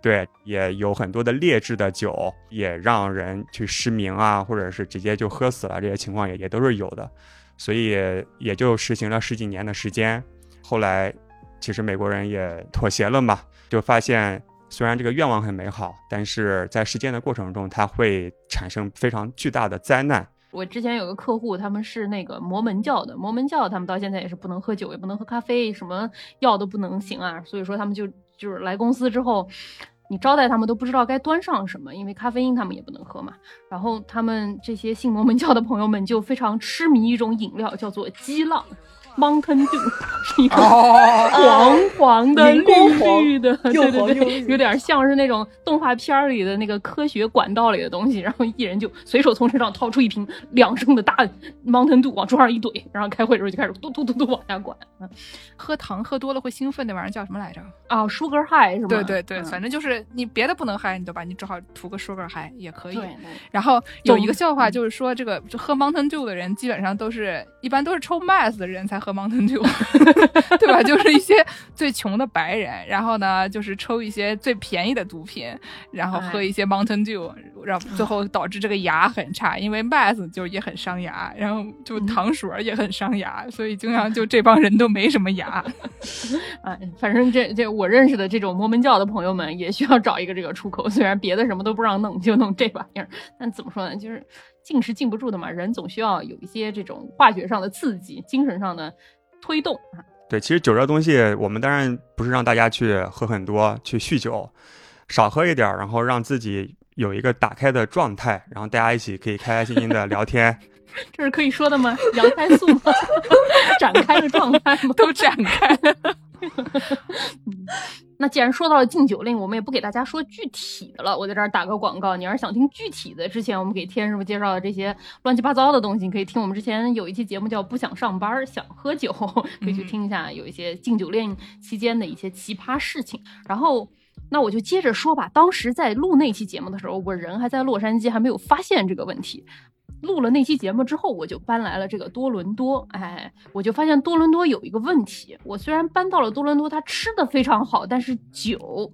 对，也有很多的劣质的酒，也让人去失明啊，或者是直接就喝死了，这些情况也也都是有的。所以也就实行了十几年的时间。后来，其实美国人也妥协了嘛，就发现虽然这个愿望很美好，但是在实践的过程中，它会产生非常巨大的灾难。我之前有个客户，他们是那个摩门教的，摩门教他们到现在也是不能喝酒，也不能喝咖啡，什么药都不能行啊。所以说他们就就是来公司之后，你招待他们都不知道该端上什么，因为咖啡因他们也不能喝嘛。然后他们这些信摩门教的朋友们就非常痴迷一种饮料，叫做激浪。Mountain Dew 是一个黄黄的、绿绿的，对对对，有点像是那种动画片里的那个科学管道里的东西。然后一人就随手从身上掏出一瓶两升的大 Mountain Dew，往桌上一怼，然后开会的时候就开始嘟嘟嘟嘟往下灌。喝糖喝多了会兴奋，那玩意儿叫什么来着？啊，Sugar High 是吧？对对对，反正就是你别的不能嗨，你对吧？你只好图个 Sugar High 也可以。然后有一个笑话就是说，这个喝 Mountain Dew 的人基本上都是一般都是抽 Mass 的人才。喝 Mountain Dew，对吧？就是一些最穷的白人，然后呢，就是抽一些最便宜的毒品，然后喝一些 Mountain Dew，让最后导致这个牙很差，因为 meth 就也很伤牙，然后就糖水也很伤牙，所以经常就这帮人都没什么牙。[LAUGHS] 哎，反正这这我认识的这种摩门教的朋友们也需要找一个这个出口，虽然别的什么都不让弄，就弄这玩意儿，但怎么说呢，就是。禁是禁不住的嘛，人总需要有一些这种化学上的刺激，精神上的推动啊。对，其实酒这东西，我们当然不是让大家去喝很多，去酗酒，少喝一点，然后让自己有一个打开的状态，然后大家一起可以开开心心的聊天。[LAUGHS] 这是可以说的吗？羊胎素吗？[LAUGHS] 展开的状态吗？都展开了。[LAUGHS] 那既然说到了禁酒令，我们也不给大家说具体的了。我在这儿打个广告，你要是想听具体的，之前我们给天师傅介绍的这些乱七八糟的东西，可以听我们之前有一期节目叫《不想上班想喝酒》，[LAUGHS] 可以去听一下，有一些禁酒令期间的一些奇葩事情。然后，那我就接着说吧。当时在录那期节目的时候，我人还在洛杉矶，还没有发现这个问题。录了那期节目之后，我就搬来了这个多伦多。哎，我就发现多伦多有一个问题。我虽然搬到了多伦多，它吃的非常好，但是酒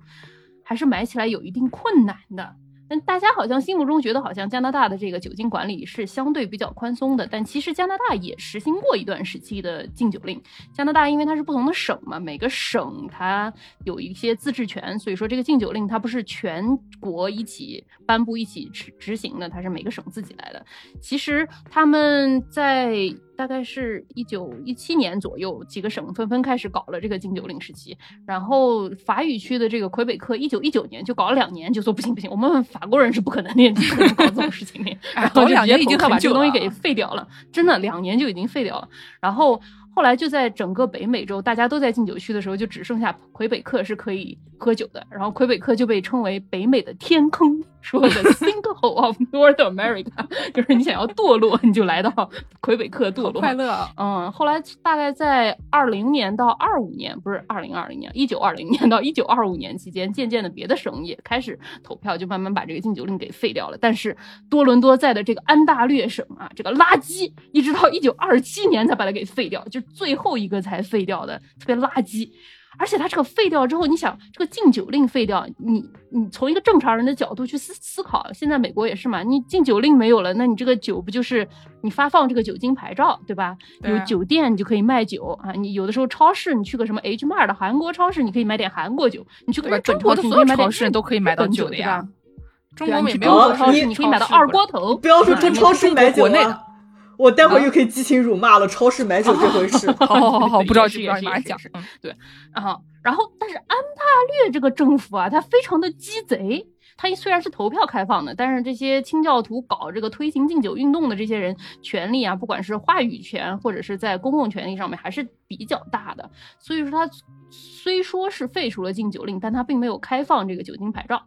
还是买起来有一定困难的。大家好像心目中觉得，好像加拿大的这个酒精管理是相对比较宽松的，但其实加拿大也实行过一段时期的禁酒令。加拿大因为它是不同的省嘛，每个省它有一些自治权，所以说这个禁酒令它不是全国一起颁布、一起执执行的，它是每个省自己来的。其实他们在。大概是一九一七年左右，几个省纷纷开始搞了这个禁酒令时期。然后法语区的这个魁北克，一九一九年就搞了两年，就说不行不行，我们法国人是不可能的，不可能搞这种事情的。[LAUGHS] 然后两年已经把这个东西给废掉了，真的两年就已经废掉了。然后。后来就在整个北美洲，大家都在禁酒区的时候，就只剩下魁北克是可以喝酒的。然后魁北克就被称为北美的天坑，说的 sinkhole of North America，就是你想要堕落，你就来到魁北克堕落。快乐。嗯，后来大概在二零年到二五年，不是二零二零年，一九二零年到一九二五年期间，渐渐的别的省也开始投票，就慢慢把这个禁酒令给废掉了。但是多伦多在的这个安大略省啊，这个垃圾，一直到一九二七年才把它给废掉，就。最后一个才废掉的，特别垃圾。而且它这个废掉之后，你想这个禁酒令废掉，你你从一个正常人的角度去思思考，现在美国也是嘛，你禁酒令没有了，那你这个酒不就是你发放这个酒精牌照，对吧？有酒店你就可以卖酒啊，你有的时候超市你去个什么 H Mart 的韩国超市，你可以买点韩国酒，你去个中国的所有超市都可以买到酒的呀。中国没有超市，你可以买到二锅头。不要说中超市买酒啊。我待会儿又可以激情辱骂了，超市买酒这回事。[LAUGHS] 好好好好，不知道去哪里讲。嗯，对。然后，然后，但是安大略这个政府啊，他非常的鸡贼。他虽然是投票开放的，但是这些清教徒搞这个推行禁酒运动的这些人，权利啊，不管是话语权或者是在公共权利上面，还是比较大的。所以说，他虽说是废除了禁酒令，但他并没有开放这个酒精牌照。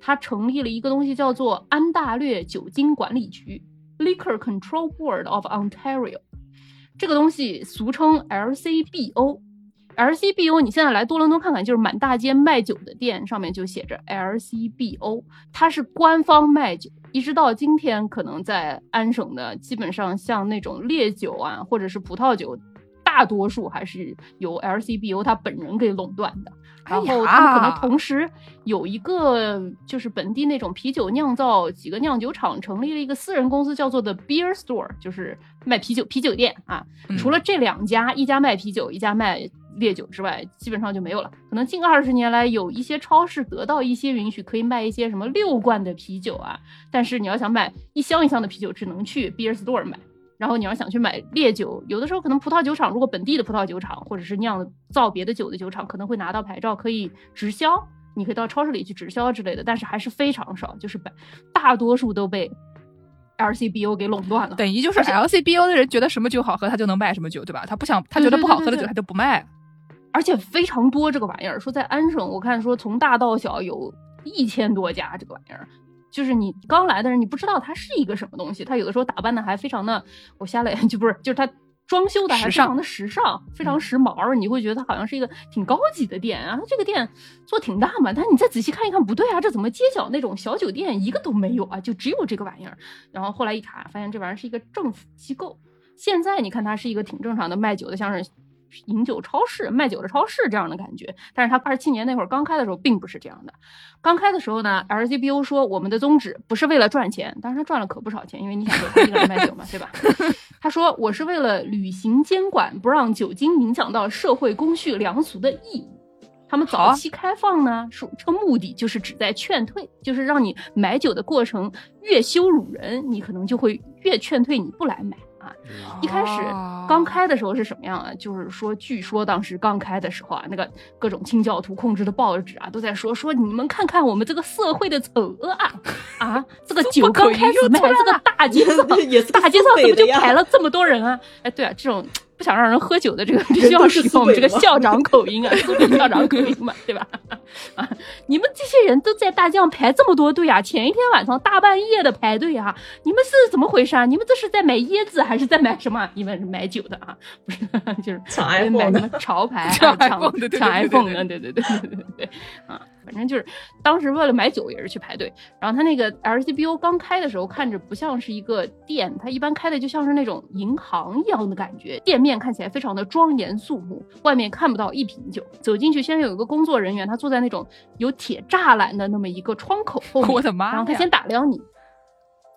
他成立了一个东西，叫做安大略酒精管理局。Liquor Control Board of Ontario，这个东西俗称 LCBO。LCBO，你现在来多伦多看看，就是满大街卖酒的店上面就写着 LCBO，它是官方卖酒。一直到今天，可能在安省的，基本上像那种烈酒啊，或者是葡萄酒，大多数还是由 LCBO 他本人给垄断的。然后他们可能同时有一个，就是本地那种啤酒酿造几个酿酒厂成立了一个私人公司，叫做 The Beer Store，就是卖啤酒啤酒店啊。除了这两家，一家卖啤酒，一家卖烈酒之外，基本上就没有了。可能近二十年来，有一些超市得到一些允许，可以卖一些什么六罐的啤酒啊。但是你要想买一箱一箱的啤酒，只能去 Beer Store 买。然后你要想去买烈酒，有的时候可能葡萄酒厂如果本地的葡萄酒厂或者是酿造别的酒的酒厂可能会拿到牌照可以直销，你可以到超市里去直销之类的，但是还是非常少，就是百大多数都被 LCBO 给垄断了。等于就是 LCBO 的人觉得什么酒好喝，他就能卖什么酒，对吧？他不想他觉得不好喝的酒，他就不卖。而且非常多这个玩意儿，说在安省，我看说从大到小有一千多家这个玩意儿。就是你刚来的人，你不知道它是一个什么东西。它有的时候打扮的还非常的，我瞎了眼，就不是，就是它装修的还非常的时尚，非常时髦。你会觉得它好像是一个挺高级的店啊。它这个店做挺大嘛，但你再仔细看一看，不对啊，这怎么街角那种小酒店一个都没有啊？就只有这个玩意儿。然后后来一查，发现这玩意儿是一个政府机构。现在你看它是一个挺正常的卖酒的，像是饮酒超市、卖酒的超市这样的感觉。但是它二七年那会儿刚开的时候并不是这样的。刚开的时候呢，LGBO 说我们的宗旨不是为了赚钱，当然他赚了可不少钱，因为你想说一个人卖酒嘛，对吧？[LAUGHS] 他说我是为了履行监管不让酒精影响到社会公序良俗的义务。他们早期开放呢，是这个目的就是旨在劝退，就是让你买酒的过程越羞辱人，你可能就会越劝退你不来买啊。一开始刚开的时候是什么样啊？就是说，据说当时刚开的时候啊，那个各种清教徒控制的报纸啊，都在说说你们看看我们这个社会的丑恶啊啊！这个酒刚开始卖，这个大街上 [LAUGHS] 大街上怎么就排了这么多人啊？哎，对啊，这种。不想让人喝酒的这个，必须要使用我们这个校长口音啊，校长口音嘛，[LAUGHS] 对吧？啊，你们这些人都在大街上排这么多队啊，前一天晚上大半夜的排队啊，你们是怎么回事啊？你们这是在买椰子还是在买什么？你们是买酒的啊？不是，就是抢 iPhone 买什么潮牌，抢抢 iPhone 的，对对对对对对啊。反正就是当时为了买酒也是去排队，然后他那个 LCBO 刚开的时候看着不像是一个店，它一般开的就像是那种银行一样的感觉，店面看起来非常的庄严肃穆，外面看不到一瓶酒。走进去，先有一个工作人员，他坐在那种有铁栅栏的那么一个窗口后面，我的妈！然后他先打量你，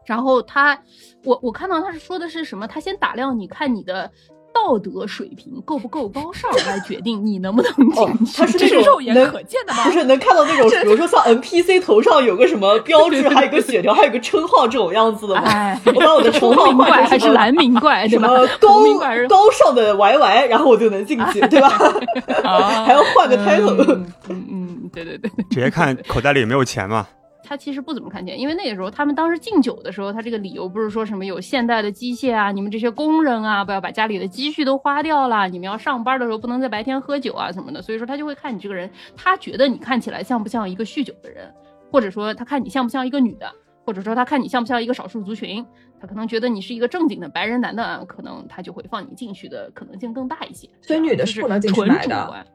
然后他，我我看到他是说的是什么？他先打量你看你的。道德水平够不够高尚来决定你能不能进去？他是那种肉眼可见的吗？不是能看到那种，[LAUGHS] 比如说像 NPC 头上有个什么标志，还有个血条，还有个称号这种样子的吗？哎，我把我的称号怪换成还是蓝名怪，对吧？什么高高尚的 YY，然后我就能进去，对吧？[LAUGHS] [LAUGHS] 还要换个 title。嗯嗯嗯，对对对。直接看口袋里有没有钱嘛。他其实不怎么看见，因为那个时候他们当时敬酒的时候，他这个理由不是说什么有现代的机械啊，你们这些工人啊，不要把家里的积蓄都花掉了，你们要上班的时候不能在白天喝酒啊什么的，所以说他就会看你这个人，他觉得你看起来像不像一个酗酒的人，或者说他看你像不像一个女的，或者说他看你像不像一个少数族群，他可能觉得你是一个正经的白人男的，可能他就会放你进去的可能性更大一些。所以女的是不能进去纯买的主观。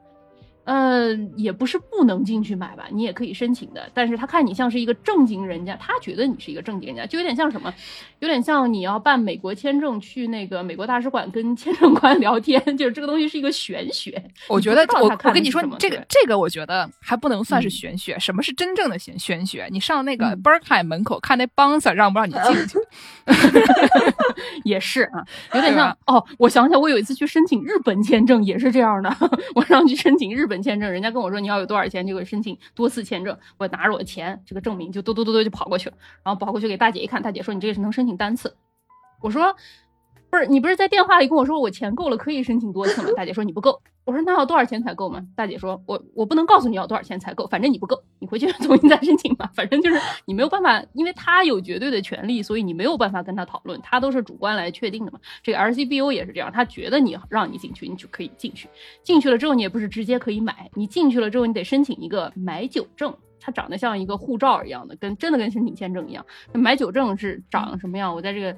呃，也不是不能进去买吧，你也可以申请的。但是他看你像是一个正经人家，他觉得你是一个正经人家，就有点像什么，有点像你要办美国签证去那个美国大使馆跟签证官聊天，就是这个东西是一个玄学。我觉得我我跟你说这个这个我觉得还不能算是嗯玄学。什么是真正的玄玄学？你上那个嗯 Berkheim 门口看那 bouncer 让不让你进去？[LAUGHS] 也是啊，有点对像哦。我想想，我有一次去申请日本签证也是这样的，[LAUGHS] 我上去申请日本签证，人家跟我说你要有多少钱就可以申请多次签证，我拿着我的钱这个证明就嘟嘟嘟嘟就跑过去了，然后跑过去给大姐一看，大姐说你这个是能申请单次，我说。不是你不是在电话里跟我说我钱够了可以申请多次吗？大姐说你不够。我说那要多少钱才够吗？大姐说我我不能告诉你要多少钱才够，反正你不够，你回去 [LAUGHS] 重新再申请吧。反正就是你没有办法，因为他有绝对的权利，所以你没有办法跟他讨论，他都是主观来确定的嘛。这个 LCBO 也是这样，他觉得你让你进去，你就可以进去。进去了之后，你也不是直接可以买，你进去了之后，你得申请一个买酒证。它长得像一个护照一样的，跟真的跟申请签证一样。买酒证是长什么样？我在这个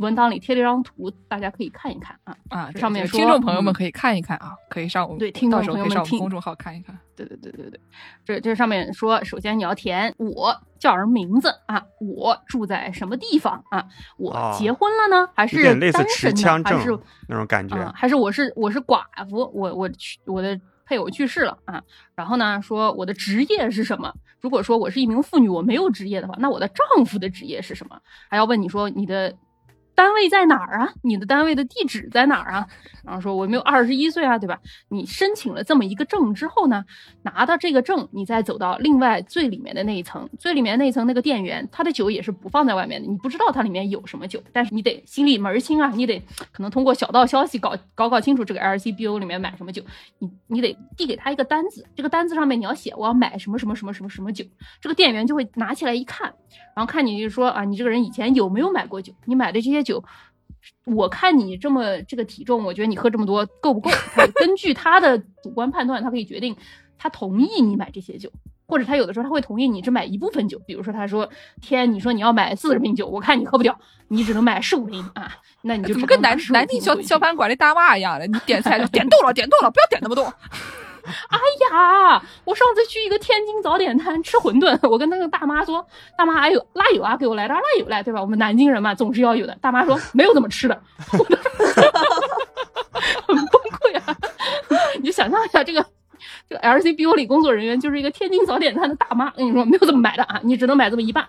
文档里贴了一张图，大家可以看一看啊。啊，上面说听众朋友们嗯可以看一看啊，可以上我们对听众朋友们听上我们公众号看一看。对对对对对，这这上面说，首先你要填我叫什么名字啊，我住在什么地方啊，我哦结婚了呢，还是点类似持单身枪呢，还是那种感觉。啊，还是我是我是寡妇，我我去我的配偶去世了啊，然后呢说我的职业是什么？如果说我是一名妇女，我没有职业的话，那我的丈夫的职业是什么？还要问你说你的单位在哪儿啊？你的单位的地址在哪儿啊？然后说我没有二十一岁啊，对吧？你申请了这么一个证之后呢，拿到这个证，你再走到另外最里面的那一层，最里面那一层那个店员，他的酒也是不放在外面的，你不知道它里面有什么酒，但是你得心里门儿清啊，你得可能通过小道消息搞搞搞清楚这个 LCBO 里面买什么酒，你你得递给他一个单子，这个单子上面你要写我要买什么什么什么什么什么酒，这个店员就会拿起来一看，然后看你就说啊，你这个人以前有没有买过酒？你买的这些酒，我看你这么这个体重，我觉得你喝这么多够不够？他根据他的主观判断，他可以决定他同意你买这些酒。或者他有的时候他会同意你只买一部分酒，比如说他说天，你说你要买四十瓶酒，我看你喝不掉，你只能买十五瓶啊，那你就怎么跟南只能拿15南京小小饭馆那大妈一样的？你点菜就点多了，点多了，不要点那么多。[LAUGHS] 哎呀，我上次去一个天津早点摊吃馄饨，[LAUGHS] 我跟那个大妈说，大妈还有辣油啊，给我来点辣油来，对吧？我们南京人嘛，总是要有的。大妈说没有这么吃的，[LAUGHS] 很崩溃啊！你就想象一下这个。这个 LCBO 里工作人员就是一个天津早点摊的大妈，跟你说没有这么买的啊，你只能买这么一半。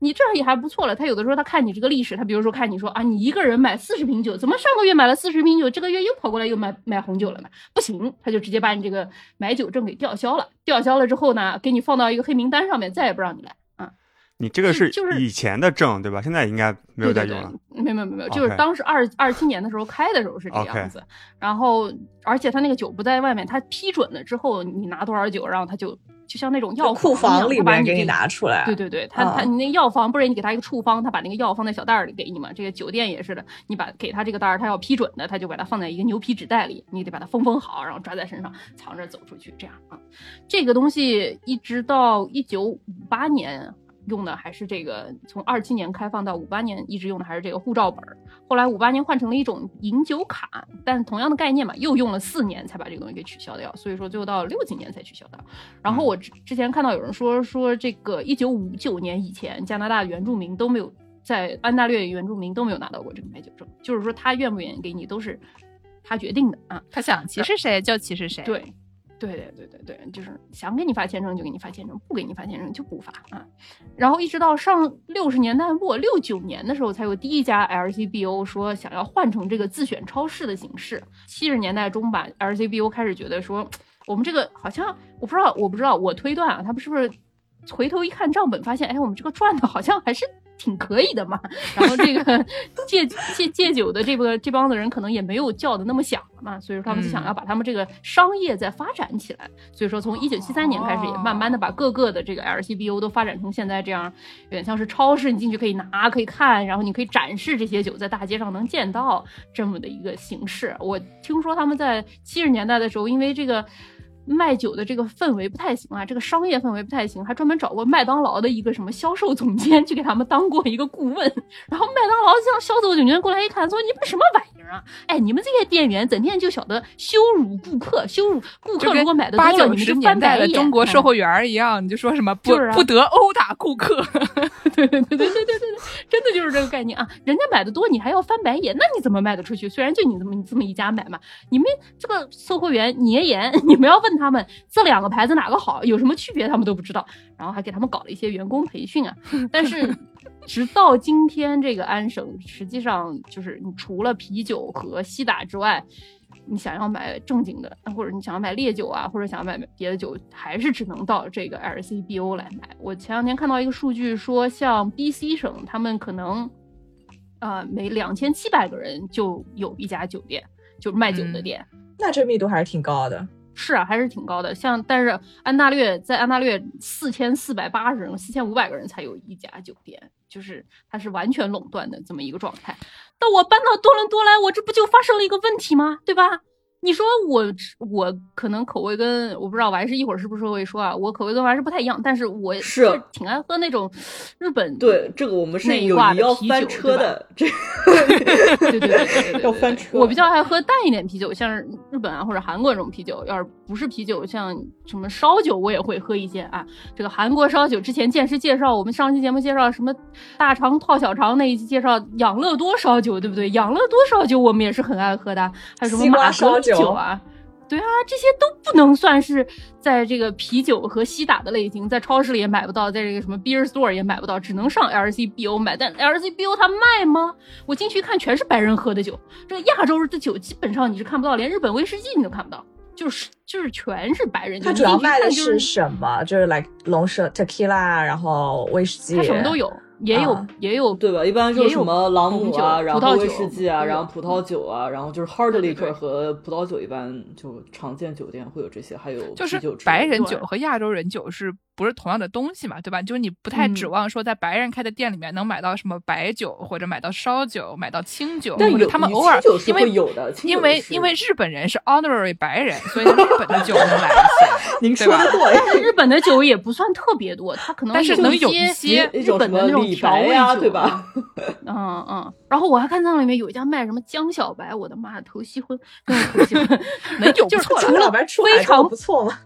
你这样也还不错了。他有的时候他看你这个历史，他比如说看你说啊，你一个人买四十瓶酒，怎么上个月买了四十瓶酒，这个月又跑过来又买买红酒了呢？不行，他就直接把你这个买酒证给吊销了。吊销了之后呢，给你放到一个黑名单上面，再也不让你来。啊，你这个是就是以前的证对吧？现在应该没有在用了。没有没有没有，就是当时二二七年的时候开的时候是这样子。然后而且他那个酒不在外面，他批准了之后，你拿多少酒，然后他就。就像那种药库房里面给你拿出来，对对对，他他你那药方不然你给他一个处方，他把那个药放在小袋儿里给你嘛。这个酒店也是的，你把给他这个袋儿，他要批准的，他就把它放在一个牛皮纸袋里，你得把它封封好，然后抓在身上，藏着走出去，这样啊。这个东西一直到一九五八年。用的还是这个，从二七年开放到五八年一直用的还是这个护照本儿，后来五八年换成了一种饮酒卡，但同样的概念嘛，又用了四年才把这个东西给取消掉，所以说最后到六几年才取消掉。然后我之之前看到有人说说这个一九五九年以前加拿大原住民都没有在安大略原住民都没有拿到过这个买酒证，就是说他愿不愿意给你都是他决定的啊，他想歧视谁就歧视谁。对。对对对对对，就是想给你发签证就给你发签证，不给你发签证就不发啊。然后一直到上六十年代末六九年的时候，才有第一家 LCBO 说想要换成这个自选超市的形式。七十年代中吧，LCBO 开始觉得说，我们这个好像我不知道，我不知道，我推断啊，他们是不是回头一看账本，发现哎，我们这个赚的好像还是。挺可以的嘛，然后这个 [LAUGHS] 戒戒戒酒的这个这帮子人可能也没有叫的那么响了嘛，所以说他们就想要把他们这个商业再发展起来，所以说从一九七三年开始，也慢慢的把各个的这个 LCBO 都发展成现在这样，有点像是超市，你进去可以拿可以看，然后你可以展示这些酒，在大街上能见到这么的一个形式。我听说他们在七十年代的时候，因为这个。卖酒的这个氛围不太行啊这个商业氛围不太行还专门找过麦当劳的一个什么销售总监去给他们当过一个顾问。[LAUGHS] 然后麦当劳像销售总监过来一看说你们什么玩意儿啊？哎你们这些店员整天就晓得羞辱顾客羞辱顾客如果买的多了你们就翻白了中国售货员一样你就说什么不不得殴打顾客。[LAUGHS] 对对对对对对真的就是这个概念啊人家买的多你还要翻白眼那你怎么卖得出去虽然就你这么你这么一家买嘛你们这个售货员年盐你们要问他们这两个牌子哪个好，有什么区别，他们都不知道。然后还给他们搞了一些员工培训啊。[LAUGHS] 但是，直到今天，这个安省实际上就是你除了啤酒和西打之外，你想要买正经的，或者你想要买烈酒啊，或者想要买别的酒，还是只能到这个 LCBO 来买。我前两天看到一个数据说，像 BC 省，他们可能呃每两千七百个人就有一家酒店，就是卖酒的店。那这密度还是挺高的。是啊，还是挺高的。像但是安大略在安大略四千四百八十人、四千五百个人才有一家酒店，就是它是完全垄断的这么一个状态。但我搬到多伦多来，我这不就发生了一个问题吗？对吧？你说我我可能口味跟我不知道我还是一会儿是不是会说啊，我口味跟还是不太一样，但是我是挺爱喝那种日本对这个我们是有要翻车的，这对对对对对 [LAUGHS] 要翻车。我比较爱喝淡一点啤酒，像日本啊或者韩国这种啤酒，要是不是啤酒，像什么烧酒我也会喝一些啊。这个韩国烧酒之前见识介绍，我们上期节目介绍什么大肠套小肠那一期介绍养乐多烧酒，对不对？养乐多烧酒我们也是很爱喝的，还有什么马格。酒啊，对啊，这些都不能算是在这个啤酒和西打的类型，在超市里也买不到，在这个什么 beer store 也买不到，只能上 LCBO 买。但 LCBO 它卖吗？我进去看全是白人喝的酒，这个亚洲的酒基本上你是看不到，连日本威士忌你都看不到，就是就是全是白人。它主要卖的是什么？就是 like 龙舌 tequila，然后威士忌，它什么都有。也有也有对吧？一般就是什么朗姆啊，然后威士忌啊，然后葡萄酒啊，然后就是 hard liquor 和葡萄酒，一般就常见酒店会有这些，还有就是白人酒和亚洲人酒是。不是同样的东西嘛，对吧？就是你不太指望说在白人开的店里面能买到什么白酒，或者买到烧酒，买到清酒。但他们偶尔因为有的，因为因为日本人是 honorary 白人，所以日本的酒能买一些。[LAUGHS] 您说的对，但是日本的酒也不算特别多，它可能但是能有一一些日本的那种调味酒对吧？[LAUGHS] 嗯嗯，然后我还看到里面有一家卖什么江小白，我的妈，头吸昏，真是头吸昏，能有就是不错了除了白出来非常不错嘛，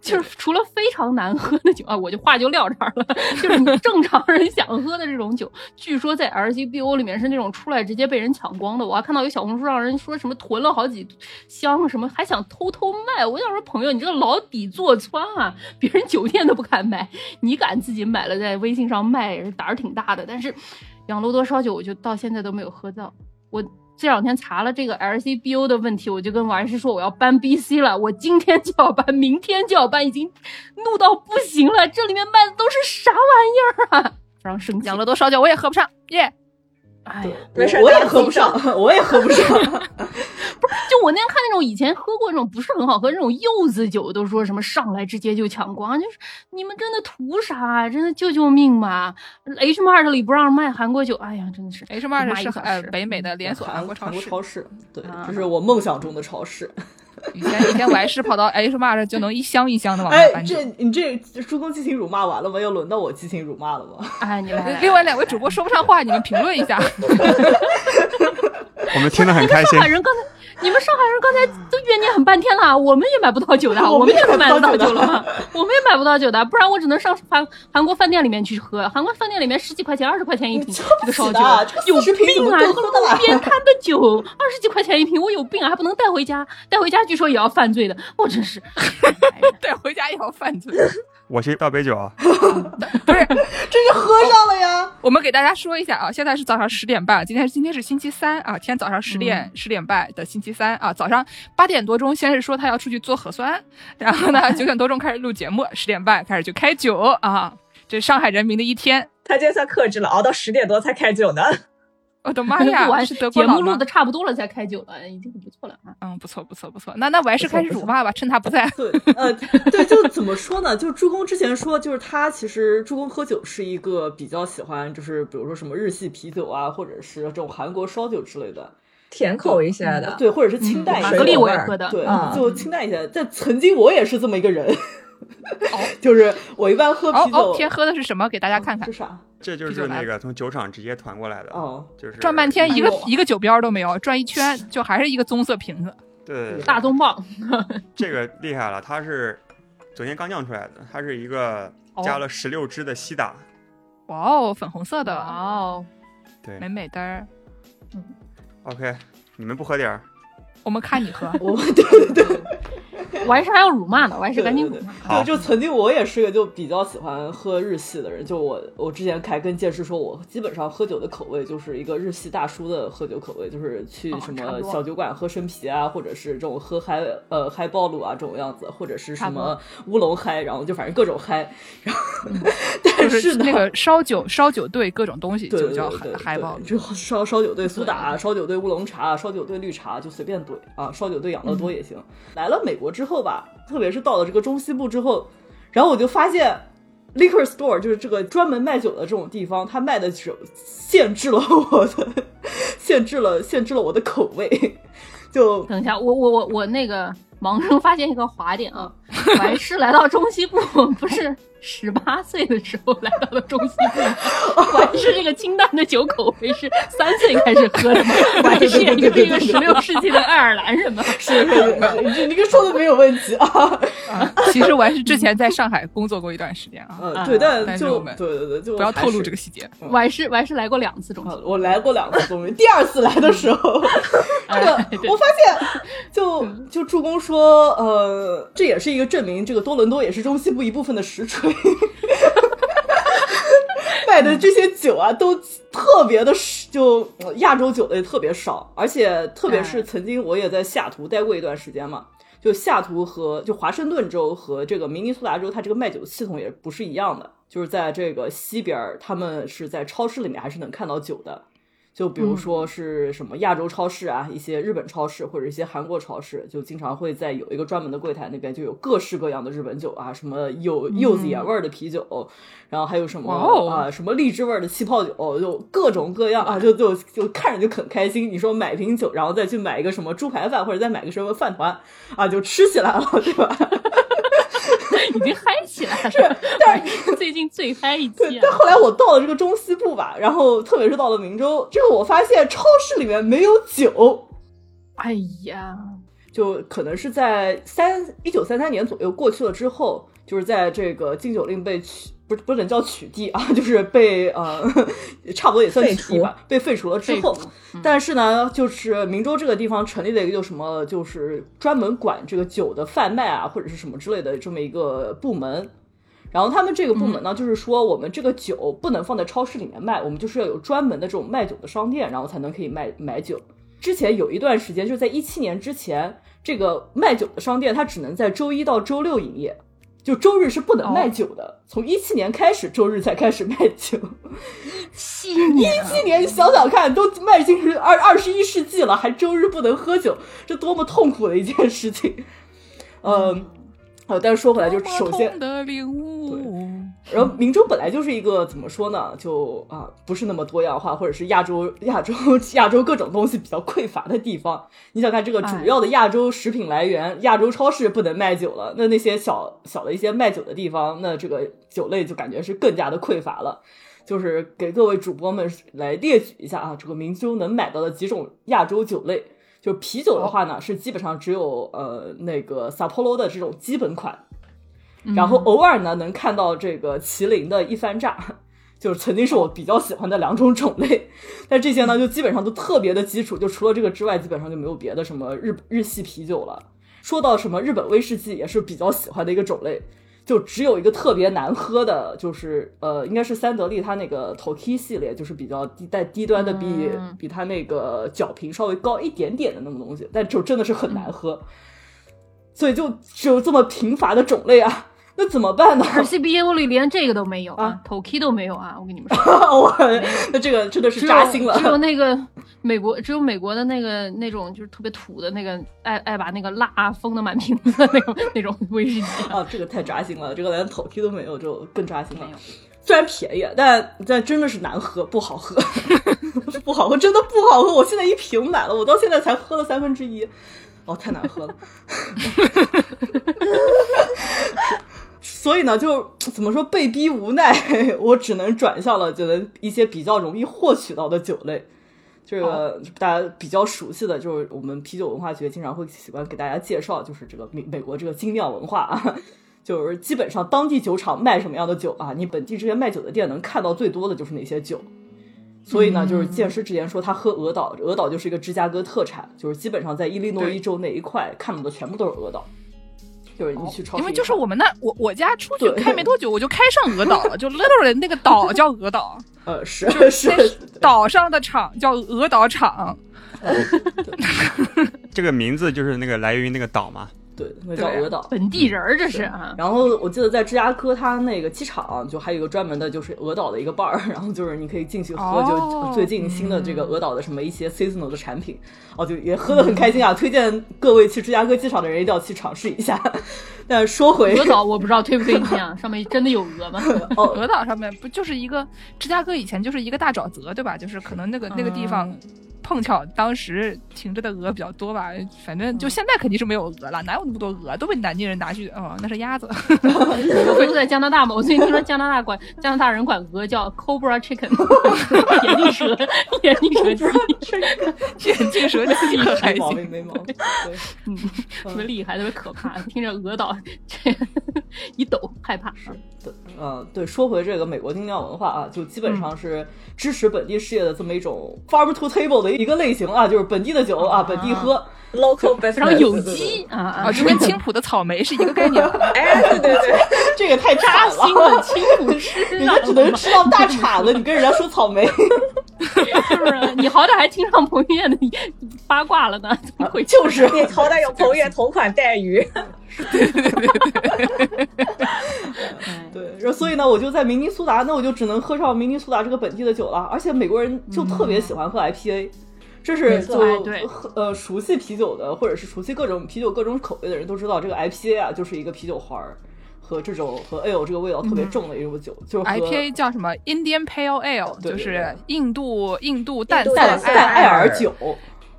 就是除了非常难喝的酒啊，我就话就撂这儿了。[LAUGHS] 就是你正常人想喝的这种酒，据说在 LCBO 里面是那种出来直接被人抢光的。我还看到有小红书上人说什么囤了好几箱，什么还想偷偷卖。我想说，朋友，你这个牢底坐穿啊，别人酒店都不敢买，你敢自己买了在微信上卖，胆儿挺大的。但是养乐多烧酒，我就到现在都没有喝到。我这两天查了这个 LCBO 的问题，我就跟王师说我要搬 BC 了，我今天就要搬，明天就要搬，已经怒到不行了。这里面卖的都是啥玩意儿啊？非常生气。养乐多烧酒我也喝不上，耶！哎呀，没事我我也喝不上，[LAUGHS] 我也喝不上。[LAUGHS] 不是就我那天看那种以前喝过那种不是很好喝那种柚子酒，都说什么上来直接就抢光，就是你们真的图啥啊？真的救救命吧！H Mart 里不让卖韩国酒，哎呀，真的是 H 骂 Mart 是呃时北美的连锁韩韩国超市。韩国超市，对啊，这是我梦想中的超市。以前以前我还是跑到 H Mart 就能一箱一箱的往那哎，搬酒这。你这助攻激情辱骂完了吗？又轮到我激情辱骂了吗？[LAUGHS] 哎，你来来 [LAUGHS] 另外两位主播说不上话，你们评论一下。[LAUGHS] 我们听得很开心上。海人刚才，你们上海人刚才都怨念很半天了，我们也买不到酒的，我们也我们也买不到酒了吗？我们也买不到酒的，不然我只能上韩韩国饭店里面去喝。韩国饭店里面十几块钱、二十块钱一瓶，这这个烧酒有40瓶怎么病啊！路边摊的酒二十几块钱一瓶，我有病啊，还不能带回家，带回家据说也要犯罪的，我真是。[LAUGHS] 带回家也要犯罪。[LAUGHS] 我先倒杯酒啊，[LAUGHS] 不是，这是喝上了呀！我们给大家说一下啊，现在是早上十点半，今天今天是星期三啊，天早上十点十、点半的星期三啊，早上八点多钟先是说他要出去做核酸，然后呢九点多钟开始录节目，十点半开始就开酒啊，这是上海人民的一天。他今天算克制了，熬到十点多才开酒呢。[LAUGHS] 我的妈录呀，完是德国节目录的？差不多了才开酒了，已经很不错了啊。嗯，不错不错不错。那那我还是开始辱骂吧，趁他不在。[LAUGHS] 对，呃，对，就怎么说呢？就助攻之前说，就是他其实助攻喝酒是一个比较喜欢，就是比如说什么日系啤酒啊，或者是这种韩国烧酒之类的，甜口一些的，对，或者是清淡一些的。玛格丽水果味儿我也喝的，对，嗯就清淡一些。但曾经我也是这么一个人，[LAUGHS] 就是我一般喝啤酒，哦哦，天喝的是什么？给大家看看是。啥？这就是那个从酒厂直接团过来的，哦，就是转半天一个哎一个酒标都没有，转一圈 [LAUGHS] 就还是一个棕色瓶子。对大棕棒，[LAUGHS] 这个厉害了，它是昨天刚酿出来的，它是一个加了十六支的西打，哇哦，粉红色的，哦，对美美的。，OK，你们不喝点儿？我们看你喝，我对对对。我还是还要辱骂呢，我还是对对对赶紧辱骂。对就就曾经我也是个就比较喜欢喝日系的人，就我我之前还跟剑师说，我基本上喝酒的口味就是一个日系大叔的喝酒口味，就是去哦什么小酒馆喝生啤啊，或者是这种喝嗨呃嗨暴露啊这种样子，或者是什么乌龙嗨，然后就反正各种嗨，然后 [LAUGHS] 但是呢那个烧酒烧酒兑各种东西对就叫嗨嗨爆。就烧烧酒兑苏打，烧酒兑乌龙茶，烧酒兑绿茶，就随便兑啊，烧酒兑养乐多也行。来了美国之后吧，特别是到了这个中西部之后，然后我就发现 liquor store 就是这个专门卖酒的这种地方，它卖的酒限制了我的，[LAUGHS] 限制了限制了我的口味，就等一下，我我我我那个盲生发现一个滑点啊，我还是来到中西部，不是十八岁的时候来到了中西部吗，我还是这个清淡的酒口味是三岁开始喝的吗？[LAUGHS] 我还是一个一个十六世纪的爱尔兰人吗？[LAUGHS] 是你这你这说的没有问题啊。[LAUGHS] 啊其实我还是之前在上海工作过一段时间啊，嗯，啊对，但就我们对对对，就不要透露这个细节。我还是我还是来过两次中西啊，部，我来过两次中西，第二次来的时候，这个哎我发现，就就助攻说，呃，这也是一个证明，这个多伦多也是中西部一部分的实锤。[LAUGHS] 卖的这些酒啊，都特别的少，就呃亚洲酒类特别少，而且特别是哎曾经我也在西雅图待过一段时间嘛，就西雅图和就华盛顿州和这个明尼苏达州，它这个卖酒系统也不是一样的。就是在这个西边，他们是在超市里面还是能看到酒的。就比如说是什么亚洲超市啊，一些日本超市或者一些韩国超市，就经常会在有一个专门的柜台那边就有各式各样的日本酒啊，什么有柚子盐味儿的啤酒，然后还有什么、哦啊什么荔枝味儿的气泡酒，就各种各样啊，就就就看着就很开心。你说买瓶酒，然后再去买一个什么猪排饭，或者再买个什么饭团啊，就吃起来了，对吧？[LAUGHS] 已经嗨起来了。是，但是 [LAUGHS] 最近最嗨一期。但后来我到了这个中西部吧，然后特别是到了明州，这个我发现超市里面没有酒。哎呀，就可能是在三一九三三年左右过去了之后，就是在这个禁酒令被取。不不能叫取缔啊，[LAUGHS] 就是被呃，[LAUGHS] 差不多也算取缔吧，被废除了之后，但是呢，就是明州这个地方成立了一个什么，就是专门管这个酒的贩卖啊，或者是什么之类的这么一个部门。然后他们这个部门呢，就是说我们这个酒不能放在超市里面卖，我们就是要有专门的这种卖酒的商店，然后才能可以卖买酒。之前有一段时间，就是在一七年之前，这个卖酒的商店它只能在周一到周六营业。就周日是不能卖酒的，从一七年开始，周日才开始卖酒。七 [LAUGHS] 年，一七年，想想看，都迈进是二二十一世纪了，还周日不能喝酒，这多么痛苦的一件事情。嗯。呃，但是说回来，就首先，对，然后明州本来就是一个怎么说呢，就啊不是那么多样化，或者是亚洲亚洲亚洲各种东西比较匮乏的地方。你想看这个主要的亚洲食品来源，亚洲超市不能卖酒了，那那些小小的一些卖酒的地方，那这个酒类就感觉是更加的匮乏了。就是给各位主播们来列举一下啊，这个明州能买到的几种亚洲酒类。就啤酒的话呢，是基本上只有呃那个萨波罗的这种基本款，然后偶尔呢能看到这个麒麟的一番炸，[LAUGHS] 就是曾经是我比较喜欢的两种种类，[LAUGHS] 但这些呢就基本上都特别的基础，就除了这个之外，基本上就没有别的什么日日系啤酒了。说到什么日本威士忌，也是比较喜欢的一个种类。就只有一个特别难喝的，就是呃，应该是三得利它那个 Toki 系列，就是比较低带低端的，比比它那个角瓶稍微高一点点的那种东西，但就真的是很难喝，所以就只有这么贫乏的种类啊。[LAUGHS] 那怎么办呢？CBA 里连这个都没有啊，Toki 都没有啊！我跟你们说，[LAUGHS] 我那这个真的是扎心了。只有那个美国，只有美国的那个那种就是特别土的那个，爱爱把那个蜡封的满瓶子的那种 [LAUGHS] 那种威士忌啊，这个太扎心了。这个连 Toki 都没有，就更扎心了。虽然便宜，但但真的是难喝，不好喝，不好喝，真的不好喝。我现在一瓶买了，我到现在才喝了三分之一，哦，太难喝了。[LAUGHS] 所以呢，就怎么说被逼无奈，[LAUGHS] 我只能转向了，就能一些比较容易获取到的酒类。这个大家比较熟悉的就是我们啤酒文化学经常会喜欢给大家介绍，就是这个美美国这个精酿文化啊，[LAUGHS] 就是基本上当地酒厂卖什么样的酒啊，你本地这些卖酒的店能看到最多的就是哪些酒。所以呢，就是剑师之前说他喝鹅岛，鹅岛就是一个芝加哥特产，就是基本上在伊利诺伊州那一块看到的全部都是鹅岛。就是你去超市，因为就是我们那我我家出去开没多久，我就开上鹅岛了，就 literally 那个岛叫鹅岛，[LAUGHS] 呃是是岛上的厂叫鹅岛厂，[LAUGHS] 这个名字就是那个来源于那个岛嘛。对，那叫鹅岛，本地人儿这是啊。然后我记得在芝加哥，它那个机场就还有一个专门的，就是鹅岛的一个 bar，[LAUGHS] 然后就是你可以进去喝，就最近新的这个鹅岛的什么一些 seasonal 的产品，哦，就也喝的很开心啊。推荐各位去芝加哥机场的人一定要去尝试一下。[LAUGHS] 但说回鹅岛，我不知道推不推荐啊？上面真的有鹅吗？哦，[LAUGHS] 鹅岛上面不就是一个芝加哥以前就是一个大沼泽，对吧？就是可能那个那个地方。碰巧当时停着的鹅比较多吧，反正就现在肯定是没有鹅了，哪有那么多鹅？都被南京人拿去，哦，那是鸭子。我住在加拿大嘛，我最近听说加拿大管加拿大人管鹅叫 cobra chicken，眼镜蛇，眼镜蛇鸡，眼镜蛇鸡，没毛病，没毛病。嗯，特别厉害，特别可怕，听着鹅岛这一抖害怕。是对，嗯，对，说回这个美国精酿文化啊，就基本上是支持本地事业的这么一种 farm to table 的。一个类型啊，就是本地的酒啊，本地喝，local，然后有机啊啊，就跟青浦的草莓是一个概念。[LAUGHS] 哎，对对对，[LAUGHS] 这个太扎心了，青浦吃，人家只能吃到大铲子，你跟人家说草莓，是不是？你好歹还听上彭于晏的八卦了呢，怎么会？就是你好歹有彭于晏同款带鱼。对对对对对，对，然后所以呢，我就在明尼苏达，那我就只能喝上明尼苏达这个本地的酒了，而且美国人就特别喜欢喝 IPA。这是就呃熟悉啤酒的，或者是熟悉各种啤酒各种口味的人都知道，这个 IPA 啊就是一个啤酒花儿和这种和 ale 这个味道特别重的一种酒，就是 IPA 叫什么？Indian Pale Ale，就是印度印度淡淡淡艾尔。酒。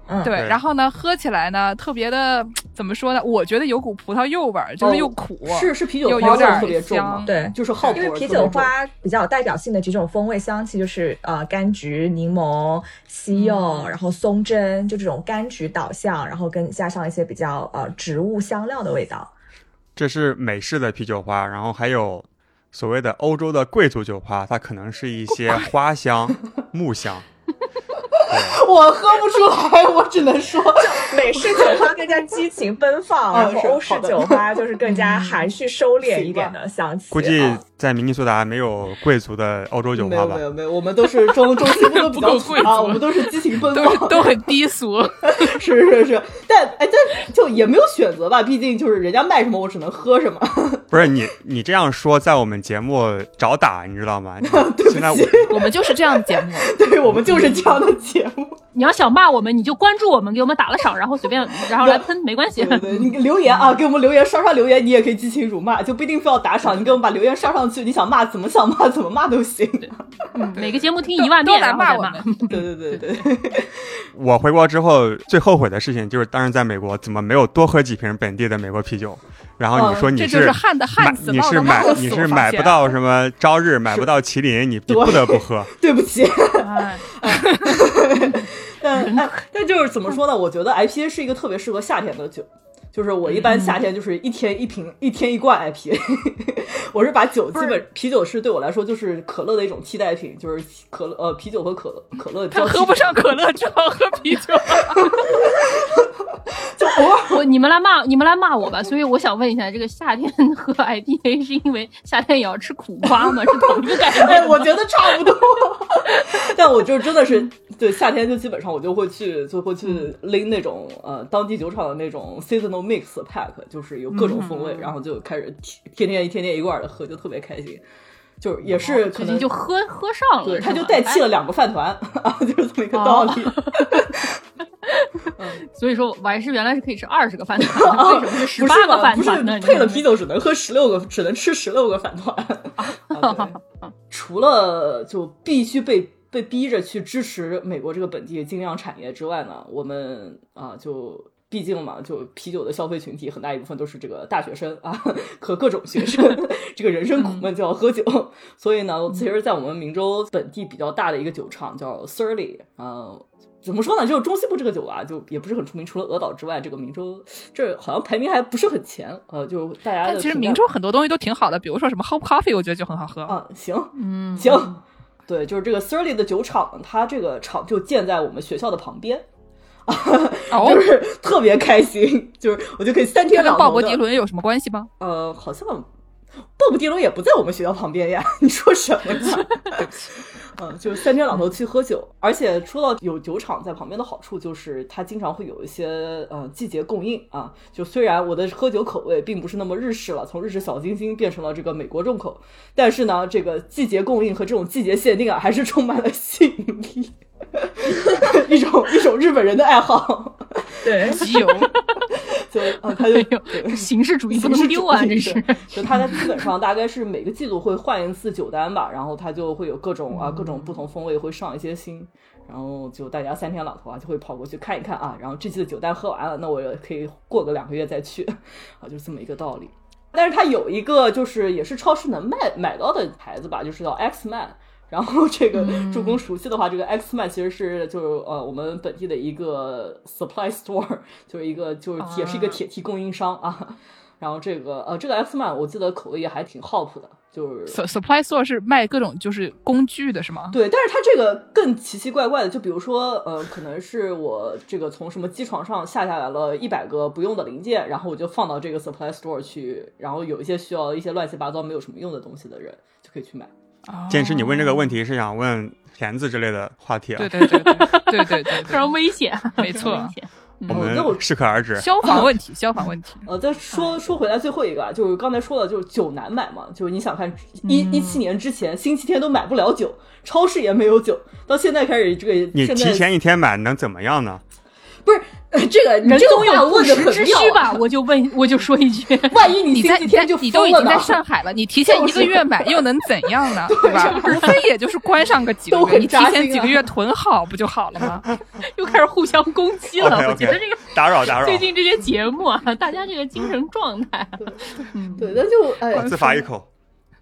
嗯，对，然后呢，喝起来呢特别的怎么说呢？我觉得有股葡萄柚味儿，就是又苦，是是啤酒又有点花味儿特别重对就是耗因为啤酒花比较有代表性的几种风味香气，就是呃柑橘、柠檬、西柚，然后松针，就这种柑橘导向，然后跟加上一些比较呃植物香料的味道。这是美式的啤酒花，然后还有所谓的欧洲的贵族酒花，它可能是一些花香、木香。我喝不出来，我只能说，美式酒花更加激情奔放，啊然后欧式酒花就是更加含蓄收敛一点的香气。估计啊在明尼苏达没有贵族的欧洲酒吧吧没有没？有没有，我们都是中中西部都不够贵族啊，我们都是激情奔都放，都很低俗。[LAUGHS] 是是是，但哎，但就也没有选择吧，毕竟就是人家卖什么我只能喝什么。[LAUGHS] 不是你，你这样说在我们节目找打，你知道吗？[LAUGHS] 现在我我们就是这样的节目，对我们就是这样的节目，你要想骂我们，你就关注我们，给我们打了赏，[LAUGHS] 然后随便，然后来喷，没关系。对对对，你留言啊，[LAUGHS] 给我们留言刷刷留言，你也可以激情辱骂，就不一定非要打赏，你给我们把留言刷上去，你想骂怎么想骂怎么骂都行。嗯每个节目听一万遍，[LAUGHS] 都来然后再骂。我们。对对对对，我回国之后最后悔的事情就是当时在美国怎么没有多喝几瓶本地的美国啤酒。然后你说你这就是汉的旱买死，涝的你是买你是买不到什么朝日，买不到麒麟，你你不得不喝。对不起。[LAUGHS] 哎，但哎，但就是怎么说呢？我觉得 IPA 是一个特别适合夏天的酒。就是我一般夏天就是一天一瓶，一天一罐 IPA。[LAUGHS] 我是把酒基本啤酒是对我来说就是可乐的一种替代品，就是可乐呃啤酒和可乐可乐他喝不上 [LAUGHS] 可乐，只好喝啤酒。[LAUGHS] 就偶尔我你们来骂你们来骂我吧。所以我想问一下，这个夏天喝 IPA 是因为夏天也要吃苦瓜吗？是同一个概念？哎，我觉得差不多。但我就真的是对夏天就基本上我就会去就会去拎那种呃当地酒厂的那种 seasonal mix pack，就是有各种风味，然后就开始天天一天天一罐的喝，就特别开心。就是也是可能最近就喝喝上了，对，他就代替了两个饭团啊，[LAUGHS] 就是这么一个道理。[LAUGHS] 所以说，我还是原来是可以吃二十个饭团的，[LAUGHS] 为什么是十八个不是？配了啤酒只能喝十六个，只能吃十六个饭团。除了就必须被被逼着去支持美国这个本地精酿产业之外呢，我们啊就。毕竟嘛，就啤酒的消费群体很大一部分都是这个大学生啊 [LAUGHS] 和各种学生，[LAUGHS] 这个人生苦闷就要喝酒，所以呢，其实，在我们明州本地比较大的一个酒厂叫 Surly，呃，怎么说呢？就是中西部这个酒啊，就也不是很出名，除了鹅岛之外，这个明州这好像排名还不是很前，呃，就大家但其实明州很多东西都挺好的，比如说什么 Hop Coffee，我觉得就很好喝。啊，行嗯，行，对，就是这个 Surly 的酒厂，它这个厂就建在我们学校的旁边。哦 [LAUGHS] 就，是特别开心，[LAUGHS] 就是我就可以三天它跟鲍勃迪伦有什么关系吗？呃，好像鲍勃迪伦也不在我们学校旁边呀，[LAUGHS] 你说什么呀？嗯，就是三天两头去喝酒，而且说到有酒厂在旁边的好处，就是它经常会有一些呃季节供应啊。就虽然我的喝酒口味并不是那么日式了，从日式小清新变成了这个美国重口，但是呢，这个季节供应和这种季节限定啊，还是充满了吸引力。[LAUGHS] 一种一种日本人的爱好，对，[LAUGHS] 集邮，就啊，他就形式主义不能丢啊，这是。就他在基本上大概是每个季度会换一次酒单吧，然后他就会有各种啊各种不同风味会上一些新，然后就大家三天两头啊就会跑过去看一看啊，然后这季的酒单喝完了，那我也可以过个两个月再去，啊，就是这么一个道理。但是它有一个就是也是超市能卖买到的牌子吧，就是叫 X Man。然后这个助攻熟悉的话，这个 X Man 其实是就是呃我们本地的一个 supply store，[LAUGHS] 就是一个就是也是一个铁梯供应商啊。然后这个呃这个 X Man 我记得口味也还挺 hop 的，就是 Su- Supply Store 是卖各种就是工具的是吗？对，但是它这个更奇奇怪怪的，就比如说，呃，可能是我这个从什么机床上下下来了一百个不用的零件，然后我就放到这个 supply store 去，然后有一些需要一些乱七八糟没有什么用的东西的人就可以去买。剑师，你问这个问题是想问田子之类的话题啊？对对对对对对对 [LAUGHS] 非常，危险，没错非常危险我哦那我们适可而止。消防问题，消防问题。呃，再说说回来最后一个啊，就是刚才说的，就是酒难买嘛，就是你想看一一七年之前星期天都买不了酒，超市也没有酒，到现在开始这个你提前一天买能怎么样呢？不是，这个人总有问的很之需吧？我就问，我就说一句，[LAUGHS] 万一你在几天就你都已经在上海了，你提 [LAUGHS] 前一个月买 [LAUGHS] 又能怎样呢？对吧？无非也就是关上个几个月，你提前几个月囤好不就好了吗？又开始互相攻击了，我觉得这个打扰打扰。最近这些节目啊，大家这个精神状态，对，那就哎，自罚一口。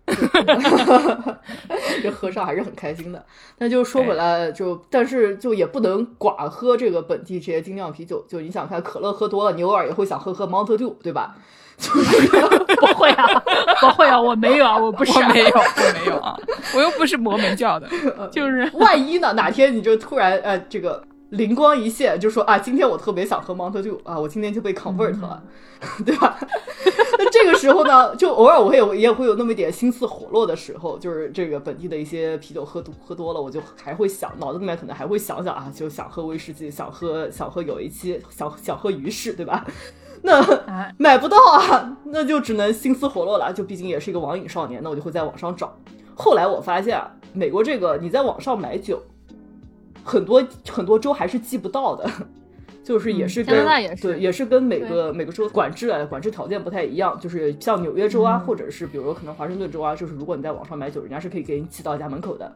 [LAUGHS] 这喝上还是很开心的。那就说回来，就但是就也不能寡喝这个本地这些精酿啤酒。就你想看，可乐喝多了，你偶尔也会想喝喝 Mountain Dew，对吧？[LAUGHS] 不会啊，不会啊，我没有啊，我不是，没有，我没有啊，我又不是摩门教的，就是万一呢？哪天你就突然呃，这个灵光一现，就说啊，今天我特别想喝 Mount Dew 啊，我今天就被 convert 了。[LAUGHS] 对吧？[LAUGHS] 那这个时候呢，就偶尔我也也会有那么一点心思活络的时候，就是这个本地的一些啤酒喝多喝多了，我就还会想，脑子里面可能还会想想啊，就想喝威士忌，想喝想喝有一期，想 [LAUGHS] 想喝鱼氏，对吧？那买不到啊，那就只能心思活络了，就毕竟也是一个网瘾少年，那我就会在网上找。后来我发现，美国这个你在网上买酒，很多很多州还是寄不到的。[LAUGHS] 就是也是跟对，也是跟每个每个州管制啊管制条件不太一样。就是像纽约州啊，或者是比如说可能华盛顿州啊，就是如果你在网上买酒，人家是可以给你寄到家门口的。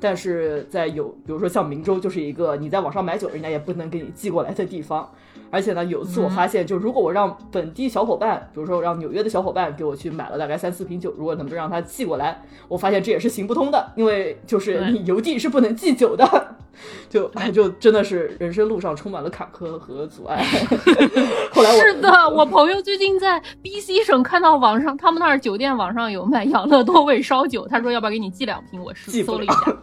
但是在有比如说像明州，就是一个你在网上买酒，人家也不能给你寄过来的地方。而且呢，有一次我发现，就如果我让本地小伙伴，比如说让纽约的小伙伴给我去买了大概三四瓶酒，如果能不能让他寄过来，我发现这也是行不通的，因为就是你邮递是不能寄酒的，[LAUGHS] 就就真的是人生路上充满了坎坷和阻碍。[LAUGHS] 后来是的，我朋友最近在 B C 省看到网上他们那儿酒店网上有卖养乐多味烧酒，他说要不要给你寄两瓶，我是搜了一下。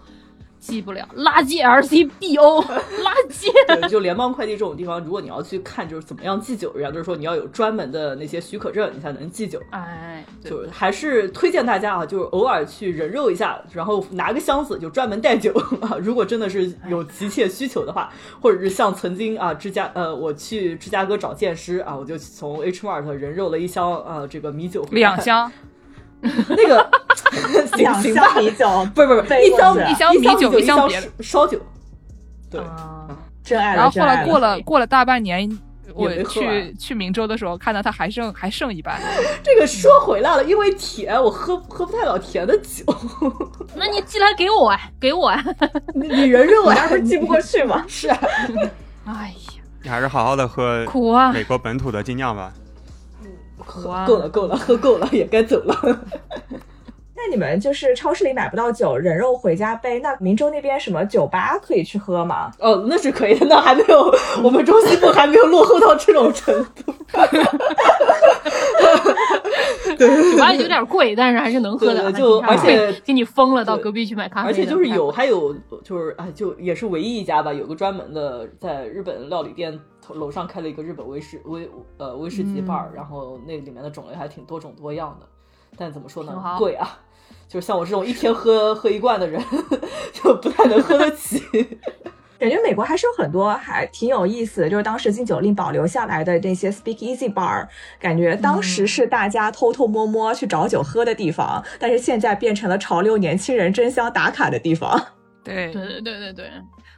寄不了，垃圾 LCBO，垃圾。对，就联邦快递这种地方，如果你要去看，就是怎么样寄酒，人家就是说你要有专门的那些许可证，你才能寄酒。哎，就还是推荐大家啊，就是偶尔去人肉一下，然后拿个箱子就专门带酒啊。如果真的是有急切需求的话，或者是像曾经啊，芝加呃，我去芝加哥找剑师啊，我就从 H Mart 人肉了一箱啊，这个米酒，两箱。[LAUGHS] 那个 [LAUGHS] 两箱米酒，[LAUGHS] 不是不是，一箱一箱米酒，一箱烧酒。对，真爱。然后后来过了过了大半年，我去去明州的时候，看到它还剩还剩一半。这个说回来了，因为甜，我喝喝不太了甜的酒。那你寄来给我啊，给我啊，你人肉啊，不是寄不过去吗？是。哎呀，你还是好好的喝苦啊，美国本土的精酿吧。够了够了，喝够了 [LAUGHS] 也该走了。[LAUGHS] 那你们就是超市里买不到酒，人肉回家背。那明州那边什么酒吧可以去喝吗？哦，那是可以的。那还没有，我们中西部还没有落后到这种程度。[LAUGHS] 对，酒吧有点贵，但是还是能喝的。就而且给你封了，到隔壁去买咖啡。而且就是有，还有就是啊，就也是唯一一家吧，有个专门的在日本料理店。楼上开了一个日本威士威呃威士忌 bar，然后那里面的种类还挺多种多样的，但怎么说呢，贵啊，就是像我这种一天喝喝一罐的人，[LAUGHS] 就不太能喝得起。[LAUGHS] 感觉美国还是有很多还挺有意思的，就是当时禁酒令保留下来的那些 Speak Easy bar，感觉当时是大家偷偷摸摸去找酒喝的地方，但是现在变成了潮流年轻人争相打卡的地方。对对对对对对。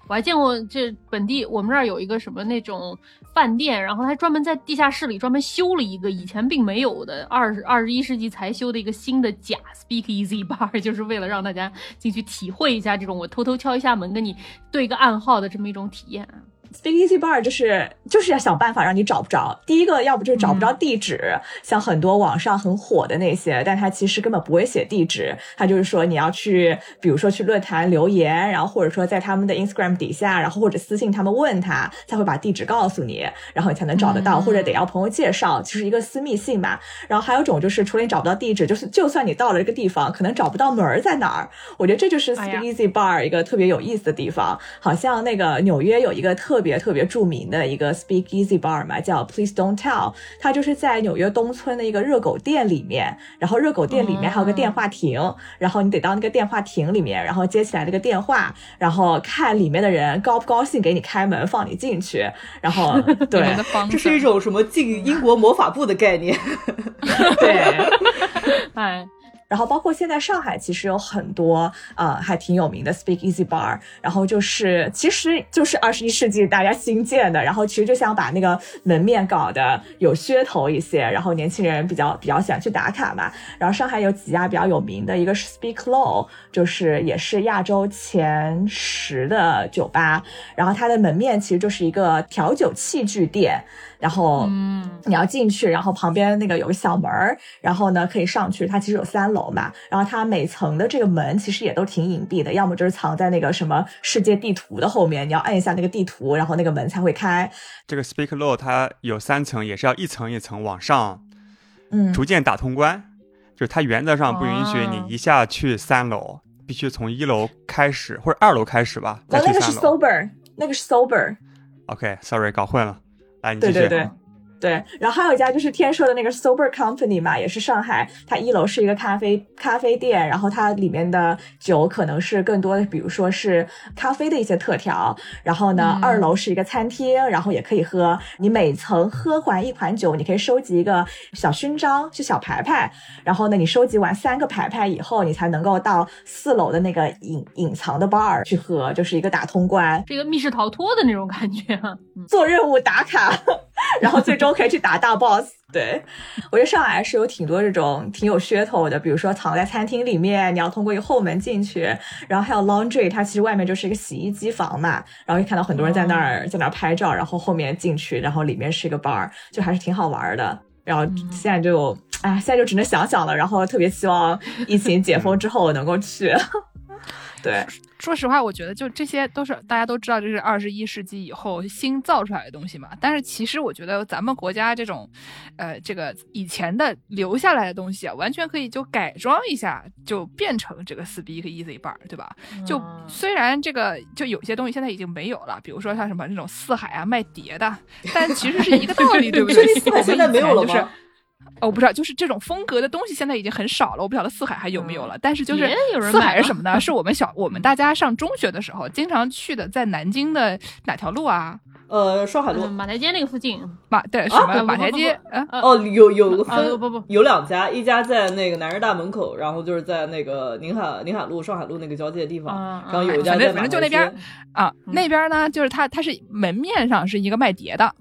我还见过这本地，我们这儿有一个什么那种饭店，然后他专门在地下室里专门修了一个以前并没有的二十二十一世纪才修的一个新的假 Speak Easy Bar，[LAUGHS] 就是为了让大家进去体会一下这种我偷偷敲一下门跟你对个暗号的这么一种体验。Speakeasy Bar 就是就是要想办法让你找不着。第一个，要不就是找不着地址，像很多网上很火的那些，但他其实根本不会写地址。他就是说你要去，比如说去论坛留言，然后或者说在他们的 Instagram 底下，然后或者私信他们问他，才会把地址告诉你，然后你才能找得到，或者得要朋友介绍，就是一个私密性嘛。然后还有一种就是，除了你找不到地址，就是就算你到了这个地方，可能找不到门在哪儿。我觉得这就是 Speakeasy Bar 一个特别有意思的地方。好像那个纽约有一个特。特别特别著名的一个 Speak Easy Bar 嘛，叫 Please Don't Tell，它就是在纽约东村的一个热狗店里面，然后热狗店里面还有个电话亭，然后你得到那个电话亭里面，然后接起来那个电话，然后看里面的人高不高兴给你开门放你进去，然后 [LAUGHS] 对，这是一种什么进英国魔法部的概念？[LAUGHS] 对，[LAUGHS] 哎。然后包括现在上海其实有很多呃还挺有名的 Speak Easy Bar，然后就是其实就是二十一世纪大家新建的，然后其实就想把那个门面搞得有噱头一些，然后年轻人比较比较喜欢去打卡嘛。然后上海有几家比较有名的，一个是 Speak Low，就是也是亚洲前十的酒吧，然后它的门面其实就是一个调酒器具店。然后，嗯，你要进去，然后旁边那个有个小门儿，然后呢可以上去。它其实有三楼嘛，然后它每层的这个门其实也都挺隐蔽的，要么就是藏在那个什么世界地图的后面，你要按一下那个地图，然后那个门才会开。这个 Speak Low 它有三层，也是要一层一层往上，嗯，逐渐打通关。就是它原则上不允许你一下去三楼，必须从一楼开始或者二楼开始吧。哦，那个是 Sober，那个是 Sober。OK，Sorry，搞混了。对对对，对，然后还有一家就是天说的那个 Sober Company 嘛，也是上海，它一楼是一个咖啡咖啡店，然后它里面的酒可能是更多的，比如说是咖啡的一些特调，然后呢，二楼是一个餐厅，然后也可以喝，你每层喝完一款酒，你可以收集一个小勋章，是小牌牌，然后呢，你收集完三个牌牌以后，你才能够到四楼的那个隐隐藏的 bar 去喝，就是一个打通关，是一个密室逃脱的那种感觉，做任务打卡。然后最终可以去打大 boss。对我觉得上海是有挺多这种挺有噱头的，比如说藏在餐厅里面，你要通过一个后门进去。然后还有 laundry，它其实外面就是一个洗衣机房嘛，然后就看到很多人在那儿在那儿拍照，然后后面进去，然后里面是一个 bar，就还是挺好玩的。然后现在就哎，现在就只能想想了。然后特别希望疫情解封之后能够去。对。说实话，我觉得就这些都是大家都知道，这是二十一世纪以后新造出来的东西嘛。但是其实我觉得咱们国家这种，呃，这个以前的留下来的东西啊，完全可以就改装一下，就变成这个 Speak Easy Bar，对吧？就虽然这个就有些东西现在已经没有了，比如说像什么那种四海啊卖碟的，但其实是一个道理，[LAUGHS] 对不对？四海现在没有了吗？我不知道，就是这种风格的东西现在已经很少了。我不晓得四海还有没有了，但是就是四海是什么呢？[LAUGHS] 是我们小我们大家上中学的时候经常去的，在南京的哪条路啊？呃，上海路马台街那个附近。马对什么马台街？哦，有有个分不不有两家，一家在那个南师大门口，然后就是在那个宁海宁海路上海路那个交界的地方，然后有一家反正就那边啊，那边呢就是它它是门面上是一个卖碟的。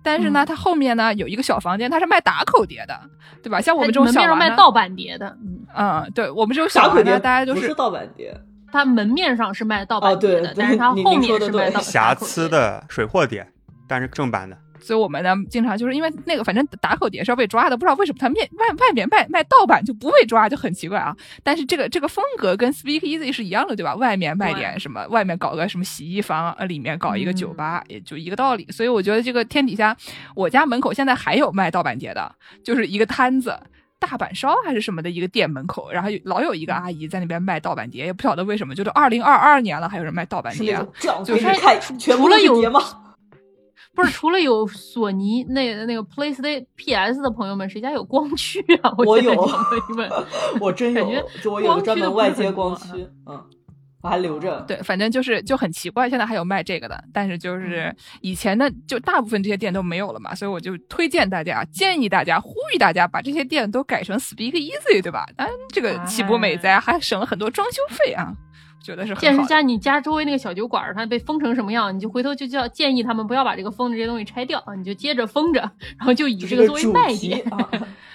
但是呢，它后面呢有一个小房间，它是卖打口碟的，对吧？像我们这种小卖盗版碟的，嗯嗯，对我们这种小口碟，大家都是盗版碟。它门面上是卖盗版碟的，但是它后面是卖瑕疵的水货碟，但是正版的。所以我们呢，经常就是因为那个，反正打口碟是要被抓的，不知道为什么它面外外面卖卖盗版就不被抓，就很奇怪啊。但是这个这个风格跟 Speak Easy 是一样的，对吧？外面卖点什么，外面搞个什么洗衣房，呃，里面搞一个酒吧，也就一个道理。所以我觉得这个天底下，我家门口现在还有卖盗版碟的，就是一个摊子，大阪烧还是什么的一个店门口，然后老有一个阿姨在那边卖盗版碟，也不晓得为什么，就是二零二二年了，还有人卖盗版碟，就是看除了有碟吗？不是，除了有索尼那那个 PlayStation PS 的朋友们，谁家有光驱啊？我有，问 [LAUGHS] 我真有，就我有个专门外接光驱，嗯，我还留着。对，反正就是就很奇怪，现在还有卖这个的，但是就是以前的就大部分这些店都没有了嘛，所以我就推荐大家，建议大家，呼吁大家把这些店都改成 Speak Easy，对吧？嗯，这个岂不美哉？还省了很多装修费啊。觉得是建设家，你家周围那个小酒馆，它被封成什么样，你就回头就叫建议他们不要把这个封的这些东西拆掉，你就接着封着，然后就以这个作为卖点。[LAUGHS]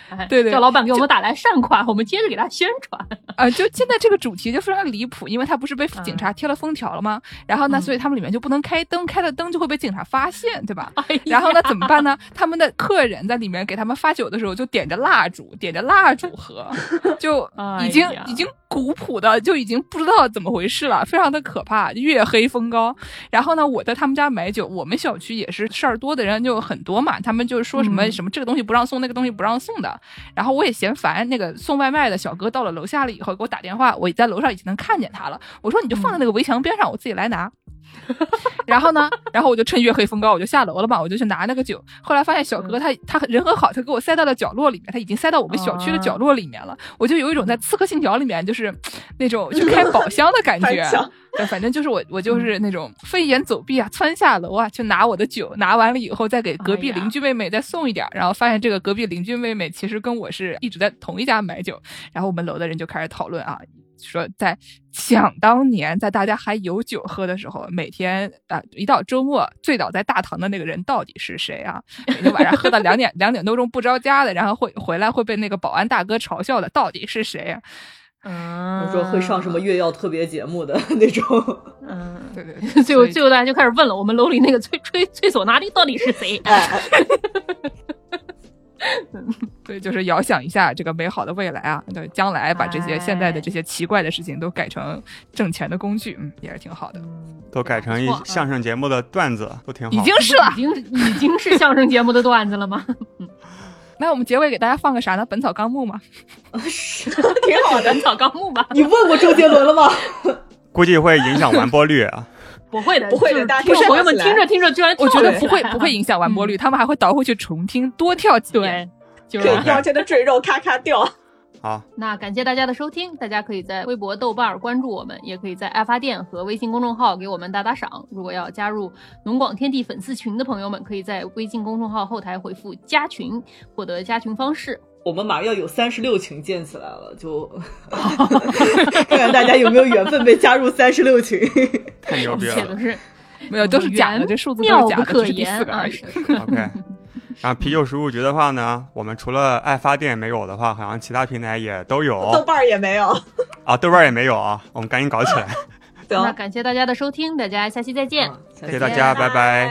[LAUGHS] 对对，叫老板给我们打来善款，我们接着给他宣传。啊，就现在这个主题就非常离谱，因为他不是被警察贴了封条了吗？然后呢，所以他们里面就不能开灯，开了灯就会被警察发现，对吧？然后呢，怎么办呢？他们的客人在里面给他们发酒的时候，就点着蜡烛，点着蜡烛喝，就已经已经古朴的就已经不知道怎么回事了，非常的可怕，月黑风高。然后呢，我在他们家买酒，我们小区也是事儿多的人就很多嘛，他们就是说什么什么这个东西不让送，那个东西不让送的。然后我也嫌烦，那个送外卖的小哥到了楼下了以后给我打电话，我在楼上已经能看见他了。我说你就放在那个围墙边上，我自己来拿。[LAUGHS] 然后呢，然后我就趁月黑风高，我就下楼了嘛，我就去拿那个酒。后来发现小哥他他人很好，他给我塞到了角落里面，他已经塞到我们小区的角落里面了。我就有一种在《刺客信条》里面就是那种就开 [LAUGHS] 宝箱的感觉。反正就是我，我就是那种飞檐走壁啊，窜下楼啊，去拿我的酒，拿完了以后再给隔壁邻居妹妹再送一点，然后发现这个隔壁邻居妹妹其实跟我是一直在同一家买酒，然后我们楼的人就开始讨论啊。说在想当年，在大家还有酒喝的时候，每天啊一到周末醉倒在大堂的那个人到底是谁啊？每天晚上喝到两点两点多钟不着家的，然后会回来会被那个保安大哥嘲笑的，到底是谁啊？嗯，说会上什么月曜特别节目的 [LAUGHS] 那种。嗯，对对，[LAUGHS] 最后最后大家就开始问了，我们楼里那个吹吹吹唢呐的到底是谁？[LAUGHS] 对，就是遥想一下这个美好的未来啊！对，将来把这些现在的这些奇怪的事情都改成挣钱的工具，嗯，也是挺好的。都改成一相声节目的段子，都挺好。已经是了，已经已经是相声节目的段子了吗？那我们结尾给大家放个啥呢？《本草纲目》吗？[LAUGHS] 是，挺好的，《本草纲目》吧。[LAUGHS] 你问过周杰伦了吗？估计会影响完播率啊。[LAUGHS] 不会的，不会的，不是朋友们听着听着，居然我觉得不会不会影响完播率，他们还会倒回去重听，多跳几遍，可以腰间的赘肉咔咔掉。好，那感谢大家的收听，大家可以在微博、豆瓣关注我们，也可以在爱发电和微信公众号给我们打打赏。如果要加入农广天地粉丝群的朋友们，可以在微信公众号后台回复“加群”获得加群方式。我们马上要有三十六群建起来了，就看看大家有没有缘分被加入三十六群。太牛逼了！[LAUGHS] 都是没有，都是假的，这数字都是假的，可是第四个而已。OK，然后啤酒食物局的话呢，我们除了爱发电没有的话，好像其他平台也都有。豆瓣也没有啊，豆瓣也没有啊，我们赶紧搞起来。[LAUGHS] 那感谢大家的收听，大家下期再见。谢谢大家，拜拜。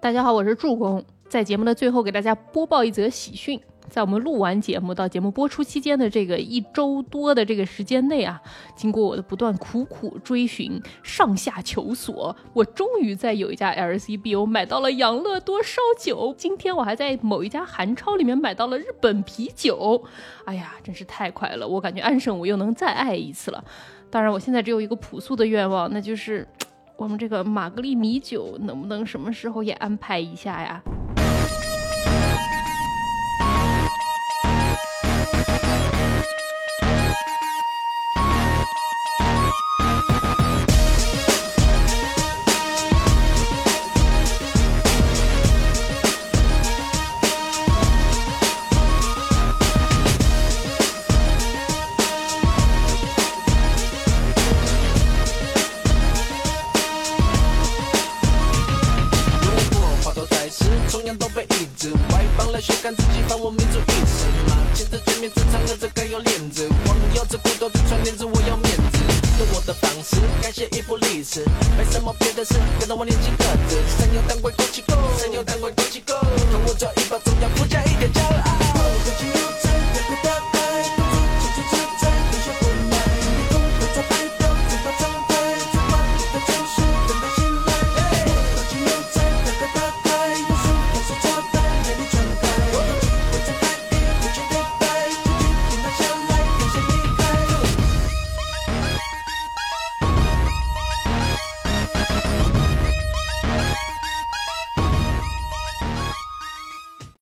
大家好，我是助攻，在节目的最后给大家播报一则喜讯。在我们录完节目到节目播出期间的这个一周多的这个时间内啊，经过我的不断苦苦追寻、上下求索，我终于在有一家 LCBO 买到了养乐多烧酒。今天我还在某一家韩超里面买到了日本啤酒。哎呀，真是太快了！我感觉安生我又能再爱一次了。当然，我现在只有一个朴素的愿望，那就是我们这个玛格丽米酒能不能什么时候也安排一下呀？学看自己放我民族意识吗，牵着见面正常的这该有脸子，光有这骨头的穿链子，我要面子，用我的方式改写一部历史，没什么别的事，看到我年轻个子，山有胆鬼过气 go，山有胆鬼过气 go，看我这一把中药，附加一点骄傲，